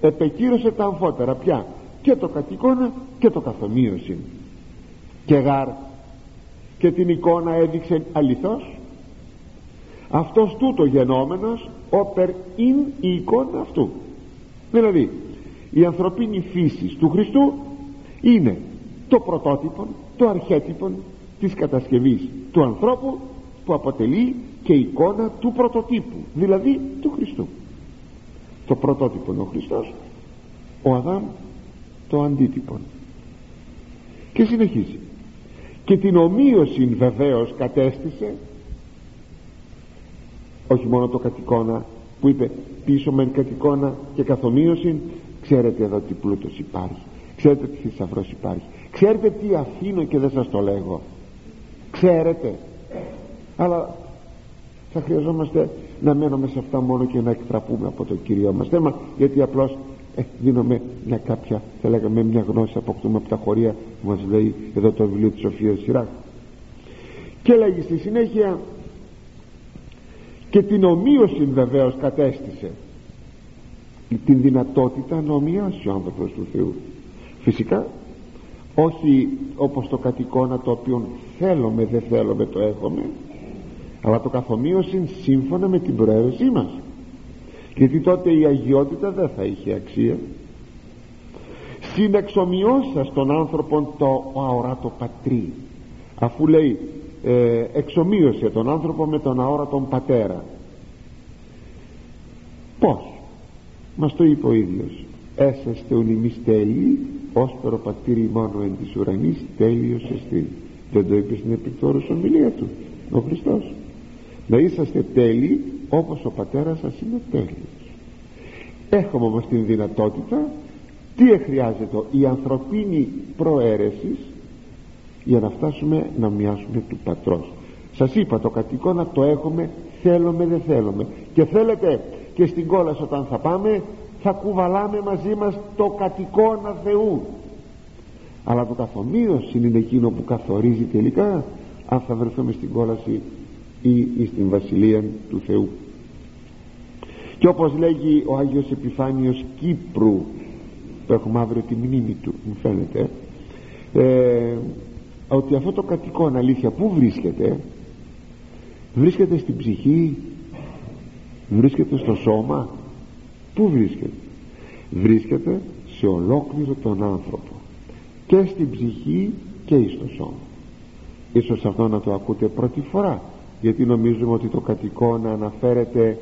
επεκύρωσε τα αμφότερα πια. Και το κατ' εικόνα και το καθομοίωση και γάρ και την εικόνα έδειξε αληθώς. Αυτός τούτο γενόμενος όπερ ειν η εικόνα αυτού. Δηλαδή η ανθρωπίνη φύση του Χριστού είναι το πρωτότυπο το αρχέτυπο της κατασκευής του ανθρώπου που αποτελεί και εικόνα του πρωτοτύπου δηλαδή του Χριστού. Το πρωτότυπο είναι ο Χριστός ο Αδάμ το αντίτυπο και συνεχίζει. Και την ομοίωση βεβαίως κατέστησε όχι μόνο το κατοικώνα που είπε πίσω μεν κατοικώνα και καθομοίωση ξέρετε εδώ τι πλούτος υπάρχει. Ξέρετε τι θησαυρός υπάρχει. Ξέρετε τι αφήνω και δεν σας το λέγω. Ξέρετε. Αλλά θα χρειαζόμαστε να μένουμε σε αυτά μόνο και να εκτραπούμε από το Κύριο μας. Θέμα γιατί απλώς ε, δίνουμε μια κάποια θα λέγαμε μια γνώση αποκτούμε από τα χωρία που μας λέει εδώ το βιβλίο της Σοφίας Σιράκ. Και λέγει στη συνέχεια και την ομοίωση βεβαίως κατέστησε την δυνατότητα να ομοιάσει ο άνθρωπος του Θεού. Φυσικά όχι όπως το κατοικώνα το οποίο θέλουμε δεν θέλουμε το έχουμε αλλά το καθομοίωση σύμφωνα με την προαίρεσή μας. Γιατί τότε η αγιότητα δεν θα είχε αξία. Συνεξομοιώσας τον άνθρωπο το αόρατο πατρί αφού λέει ε, εξομοίωσε τον άνθρωπο με τον αόρατον πατέρα. Πως μας το είπε ο ίδιος. Έσαστε ουν τέλειοι ως πατήρι μόνο εν της ουρανής τέλειος εστί δεν το είπε στην επικτόρους ομιλία του ο Χριστός. Να είσαστε τέλειοι όπως ο πατέρας σας είναι τέλειος έχουμε όμως την δυνατότητα τι χρειάζεται η ανθρωπίνη προαίρεσης για να φτάσουμε να μοιάσουμε του πατρός. Σας είπα το κατοικό να το έχουμε θέλουμε δεν θέλουμε. Και θέλετε και στην κόλαση όταν θα πάμε θα κουβαλάμε μαζί μας το κατοικώνα Θεού. Αλλά το καθομοίωση είναι εκείνο που καθορίζει τελικά αν θα βρεθούμε στην κόλαση ή, ή στην Βασιλεία του Θεού. Και όπως λέγει ο Άγιος Επιφάνιος Κύπρου που έχουμε αύριο τη μνήμη του μου φαίνεται ε, ότι αυτό το κατοικόν αλήθεια που βρίσκεται βρίσκεται στην ψυχή βρίσκεται στο σώμα. Πού βρίσκεται; Βρίσκεται σε ολόκληρο τον άνθρωπο. Και στην ψυχή και στο σώμα. Ίσως αυτό να το ακούτε πρώτη φορά γιατί νομίζουμε ότι το κατοικόν αναφέρεται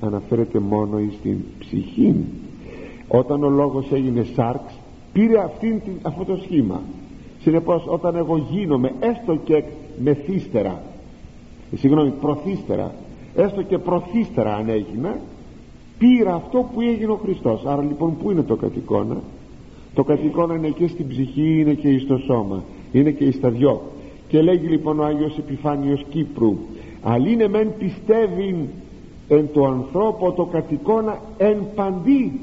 αναφέρεται μόνο στην ψυχή. Όταν ο λόγος έγινε σάρξ πήρε αυτήν, αυτό το σχήμα. Συνεπώς όταν εγώ γίνομαι έστω και μεθύστερα ε, συγγνώμη προθύστερα έστω και προθύστερα αν έγινα πήρα αυτό που έγινε ο Χριστός. Άρα λοιπόν που είναι το κατοικώνα το κατοικώνα είναι και στην ψυχή είναι και στο σώμα είναι και στα δυο. Και λέγει λοιπόν ο Άγιος Επιφάνιος Κύπρου είναι μεν πιστεύει εν το ανθρώπο το κατοικώνα εν παντή.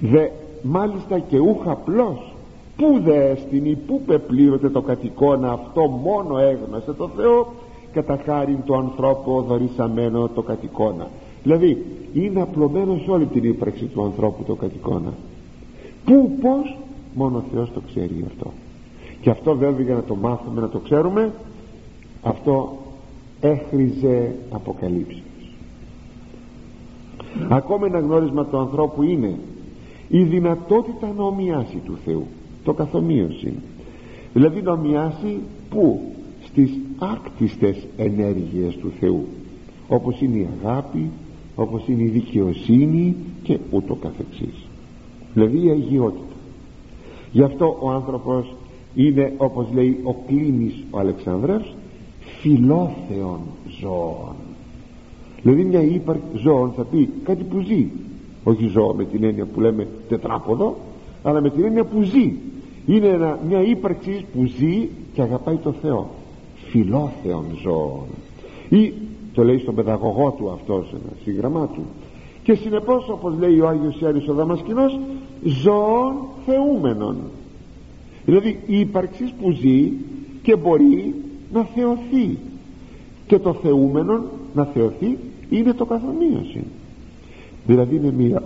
Δε μάλιστα και ούχα απλώς πού δε στην ή πού πεπλήρωτε το κατοικώνα αυτό μόνο έγνωσε το Θεό κατά χάρη του ανθρώπου δωρήσαμένο το κατοικώνα δηλαδή είναι απλωμένο σε όλη την ύπαρξη του ανθρώπου το κατοικώνα πού πως μόνο ο Θεός το ξέρει αυτό. Και αυτό βέβαια για να το μάθουμε να το ξέρουμε αυτό έχριζε αποκαλύψεις. Ακόμα ένα γνώρισμα του ανθρώπου είναι η δυνατότητα να ομοιάσει του Θεού. Το καθομοίωση. Δηλαδή να ομοιάσει που στις άκτιστες ενέργειες του Θεού όπως είναι η αγάπη όπως είναι η δικαιοσύνη και ούτω καθεξής. Δηλαδή η αγιότητα. Γι' αυτό ο άνθρωπος είναι όπως λέει ο Κλίνης ο Αλεξανδρεύς φιλόθεων ζώων. Δηλαδή μια ύπαρξη ζώων θα πει κάτι που ζει. Όχι ζώο με την έννοια που λέμε τετράποδο αλλά με την έννοια που ζει. Είναι μια ύπαρξη που ζει και αγαπάει το Θεό φιλόθεων ζώων. Ή το λέει στον παιδαγωγό του αυτός ένα σύγγραμμά του. Και συνεπώς όπως λέει ο Άγιος Ιάρης ο Δαμασκηνός ζώων θεούμενων δηλαδή η ύπαρξης που ζει και μπορεί να θεωθεί. Και το θεούμενο να θεωθεί είναι το καθομοίωση. Δηλαδή είναι μια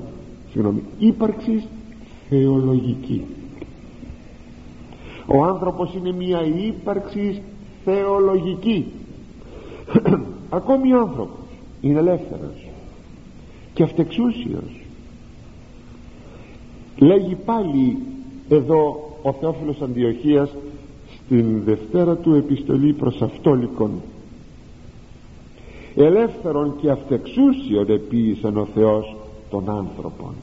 συγγνώμη, ύπαρξης θεολογική. Ο άνθρωπος είναι μια ύπαρξης θεολογική. *clears throat* Ακόμη ο άνθρωπος είναι ελεύθερος και αυτεξούσιος. Λέγει πάλι εδώ ο Θεόφιλος Αντιοχίας στην Δευτέρα του επιστολή προς Αυτόλικον. Ελεύθερον και αυτεξούσιον επίησαν ο Θεός των άνθρωπων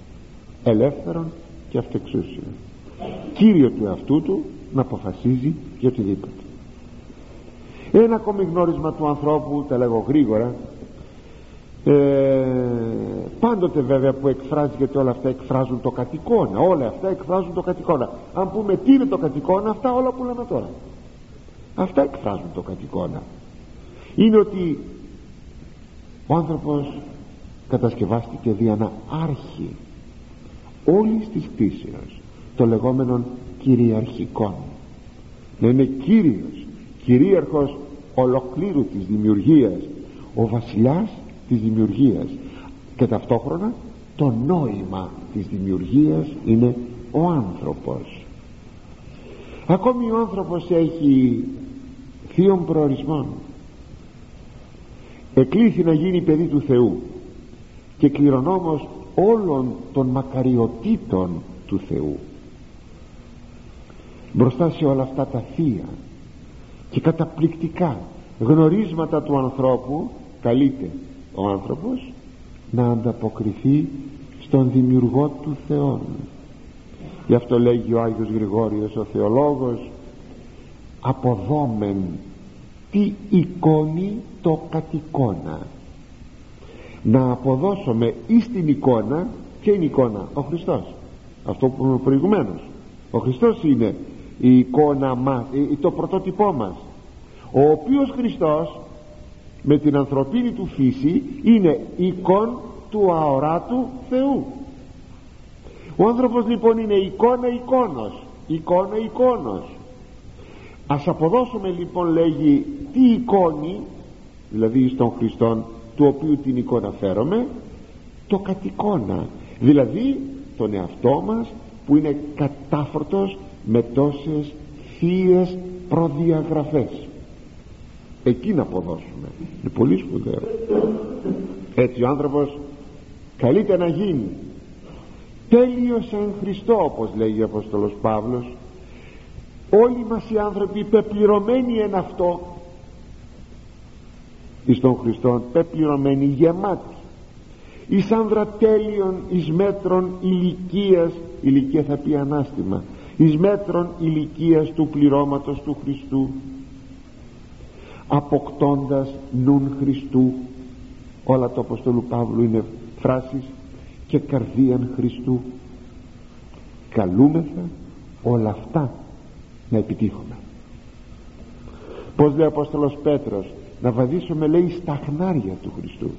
ελεύθερον και αυτεξούσιον. Κύριο του εαυτού του να αποφασίζει για οτιδήποτε ένα ακόμη γνώρισμα του ανθρώπου τα λέγω γρήγορα. Ε, πάντοτε βέβαια που εκφράζει γιατί όλα αυτά εκφράζουν το κατοικώνα όλα αυτά εκφράζουν το κατοικώνα αν πούμε τι είναι το κατοικώνα αυτά όλα που λέμε τώρα. Αυτά εκφράζουν το κατοικώνα είναι ότι ο άνθρωπος κατασκευάστηκε δια να άρχη όλης της κτήσεως το λεγόμενο κυριαρχικών να είναι κύριος κυρίαρχος ολοκλήρου της δημιουργίας ο βασιλιάς της δημιουργίας. Και ταυτόχρονα το νόημα της δημιουργίας είναι ο άνθρωπος. Ακόμη ο άνθρωπος έχει θείων προορισμών. Εκλήθη να γίνει παιδί του Θεού και κληρονόμος όλων των μακαριοτήτων του Θεού. Μπροστά σε όλα αυτά τα θεία και καταπληκτικά γνωρίσματα του ανθρώπου καλείται ο άνθρωπος να ανταποκριθεί στον δημιουργό του Θεού γι' αυτό λέγει ο Άγιος Γρηγόριος ο θεολόγος αποδόμεν τι εικόνη το κατοικώνα. Να αποδώσουμε εις την εικόνα και είναι εικόνα; Ο Χριστός. Αυτό που είπαμε προηγουμένως. Ο Χριστός είναι η εικόνα μας το πρωτότυπό μας. Ο οποίος Χριστός με την ανθρωπίνη του φύση είναι εικόν του αοράτου Θεού. Ο άνθρωπος λοιπόν είναι εικόνα εικόνος εικόνα εικόνος. Ας αποδώσουμε λοιπόν λέγει τι εικόνη δηλαδή στον Χριστόν του οποίου την εικόνα φέρομαι το κατ' δηλαδή τον εαυτό μας που είναι κατάφορτος με τόσες θείες προδιαγραφές. Εκεί να αποδώσουμε. Είναι πολύ σπουδαίο. Έτσι ο άνθρωπος καλείται να γίνει. Τέλειος εν Χριστώ όπως λέγει ο Απόστολος Παύλος. Όλοι μας οι άνθρωποι πεπληρωμένοι εν αυτό. Εις τον Χριστόν πεπληρωμένοι γεμάτοι. Εις άνδρα τέλειων εις μέτρων ηλικίας. Ηλικία θα πει ανάστημα εις μέτρων ηλικίας του πληρώματος του Χριστού αποκτώντας νουν Χριστού. Όλα το Αποστολού Παύλου είναι φράσεις και καρδίαν Χριστού. Καλούμεθα όλα αυτά να επιτύχουμε. Πως λέει ο Απόστολος Πέτρος να βαδίσουμε λέει στα χνάρια του Χριστού.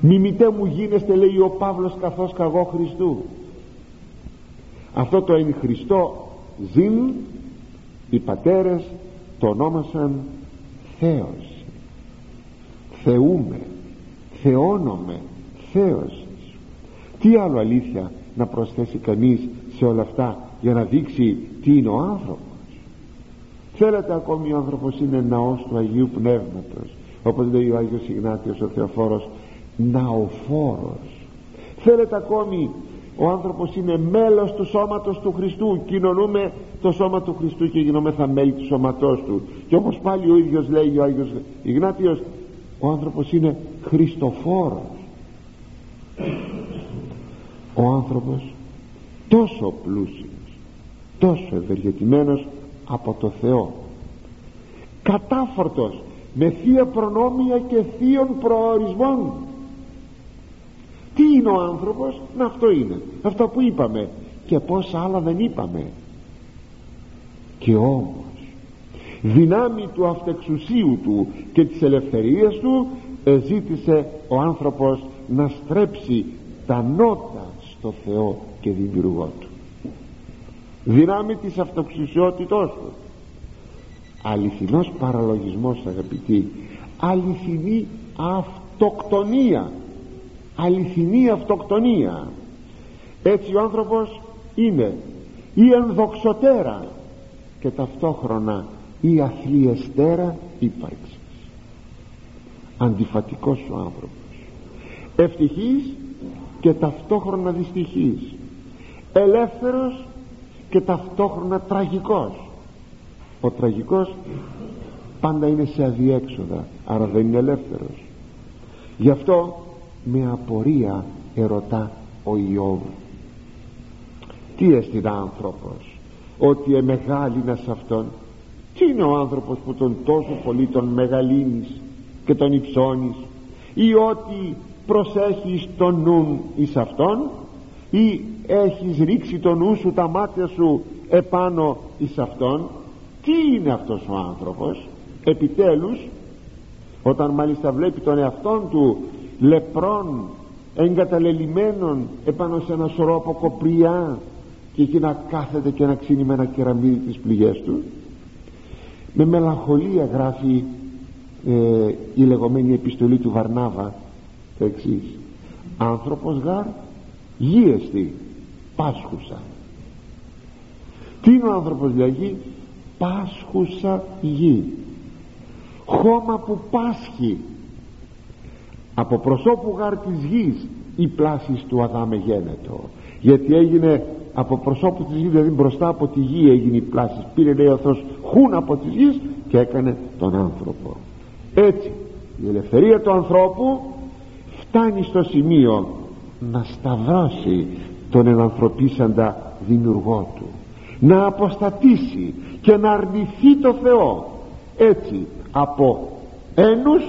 Μιμητέ μου γίνεστε λέει ο Παύλος καθώς καγώ Χριστού αυτό το εν Χριστώ ζήν οι πατέρες το ονόμασαν Θεός. Θεούμε Θεόνομε Θεός. Τι άλλο αλήθεια να προσθέσει κανείς σε όλα αυτά για να δείξει τι είναι ο άνθρωπος; Θέλετε ακόμη ο άνθρωπος είναι ναός του Αγίου Πνεύματος όπως λέει ο Άγιος Ιγνάτιος ο Θεοφόρος ναοφόρος. Θέλετε ακόμη ο άνθρωπος είναι μέλος του σώματος του Χριστού. Κοινωνούμε το σώμα του Χριστού και γινόμεθα μέλη του σώματός του. Και όπως πάλι ο ίδιος λέει ο Άγιος Ιγνάτιος ο άνθρωπος είναι Χριστοφόρος. Ο άνθρωπος τόσο πλούσιος τόσο ευεργετημένος από το Θεό. Κατάφορτος με θεία προνόμια και θείων προορισμών τι είναι ο άνθρωπος; Να αυτό είναι. Αυτό που είπαμε. Και πόσα άλλα δεν είπαμε. Και όμως δυνάμει του αυτεξουσίου του και της ελευθερίας του ζήτησε ο άνθρωπος να στρέψει τα νότα στο Θεό και δημιουργό του. Δυνάμει της αυτοξουσιότητός του. Αληθινός παραλογισμός αγαπητοί. Αληθινή αυτοκτονία αληθινή αυτοκτονία. Έτσι ο άνθρωπος είναι η ενδοξωτέρα και ταυτόχρονα η αθλιεστέρα ύπαρξης. Αντιφατικός ο άνθρωπος. Ευτυχής και ταυτόχρονα δυστυχής. Ελεύθερος και ταυτόχρονα τραγικός. Ο τραγικός πάντα είναι σε αδιέξοδα άρα δεν είναι ελεύθερος. Γι' αυτό με απορία ερωτά ο Ιώβ. Τι έστειλε άνθρωπος ότι εμεγάλυνας σε αυτόν; Τι είναι ο άνθρωπος που τον τόσο πολύ τον μεγαλύνεις και τον υψώνεις; Ή ότι προσέχεις τον νουν εις αυτόν; Ή έχεις ρίξει τον νου σου τα μάτια σου επάνω εις αυτόν; Τι είναι αυτός ο άνθρωπος; Επιτέλους όταν μάλιστα βλέπει τον εαυτόν του λεπρών εγκαταλελειμμένων επάνω σε ένα σωρό από κοπριά και εκεί να κάθεται και να ξύνει με ένα κεραμίδι τις πληγές του. Με μελαγχολία γράφει ε, η λεγόμενη επιστολή του Βαρνάβα το εξής. Άνθρωπος γάρ γίεστη πάσχουσα τι είναι ο άνθρωπος για πάσχουσα γη. Χώμα που πάσχει από προσώπου γάρ της γης η πλάση του Αδάμε γένετο. Γιατί έγινε από προσώπου της γης δηλαδή μπροστά από τη γη έγινε η πλάση. Πήρε λέει ο Θεός χούν από της γης και έκανε τον άνθρωπο. Έτσι η ελευθερία του ανθρώπου φτάνει στο σημείο να σταυρώσει τον ενανθρωπίσαντα δημιουργό του. Να αποστατήσει και να αρνηθεί το Θεό. Έτσι από ένους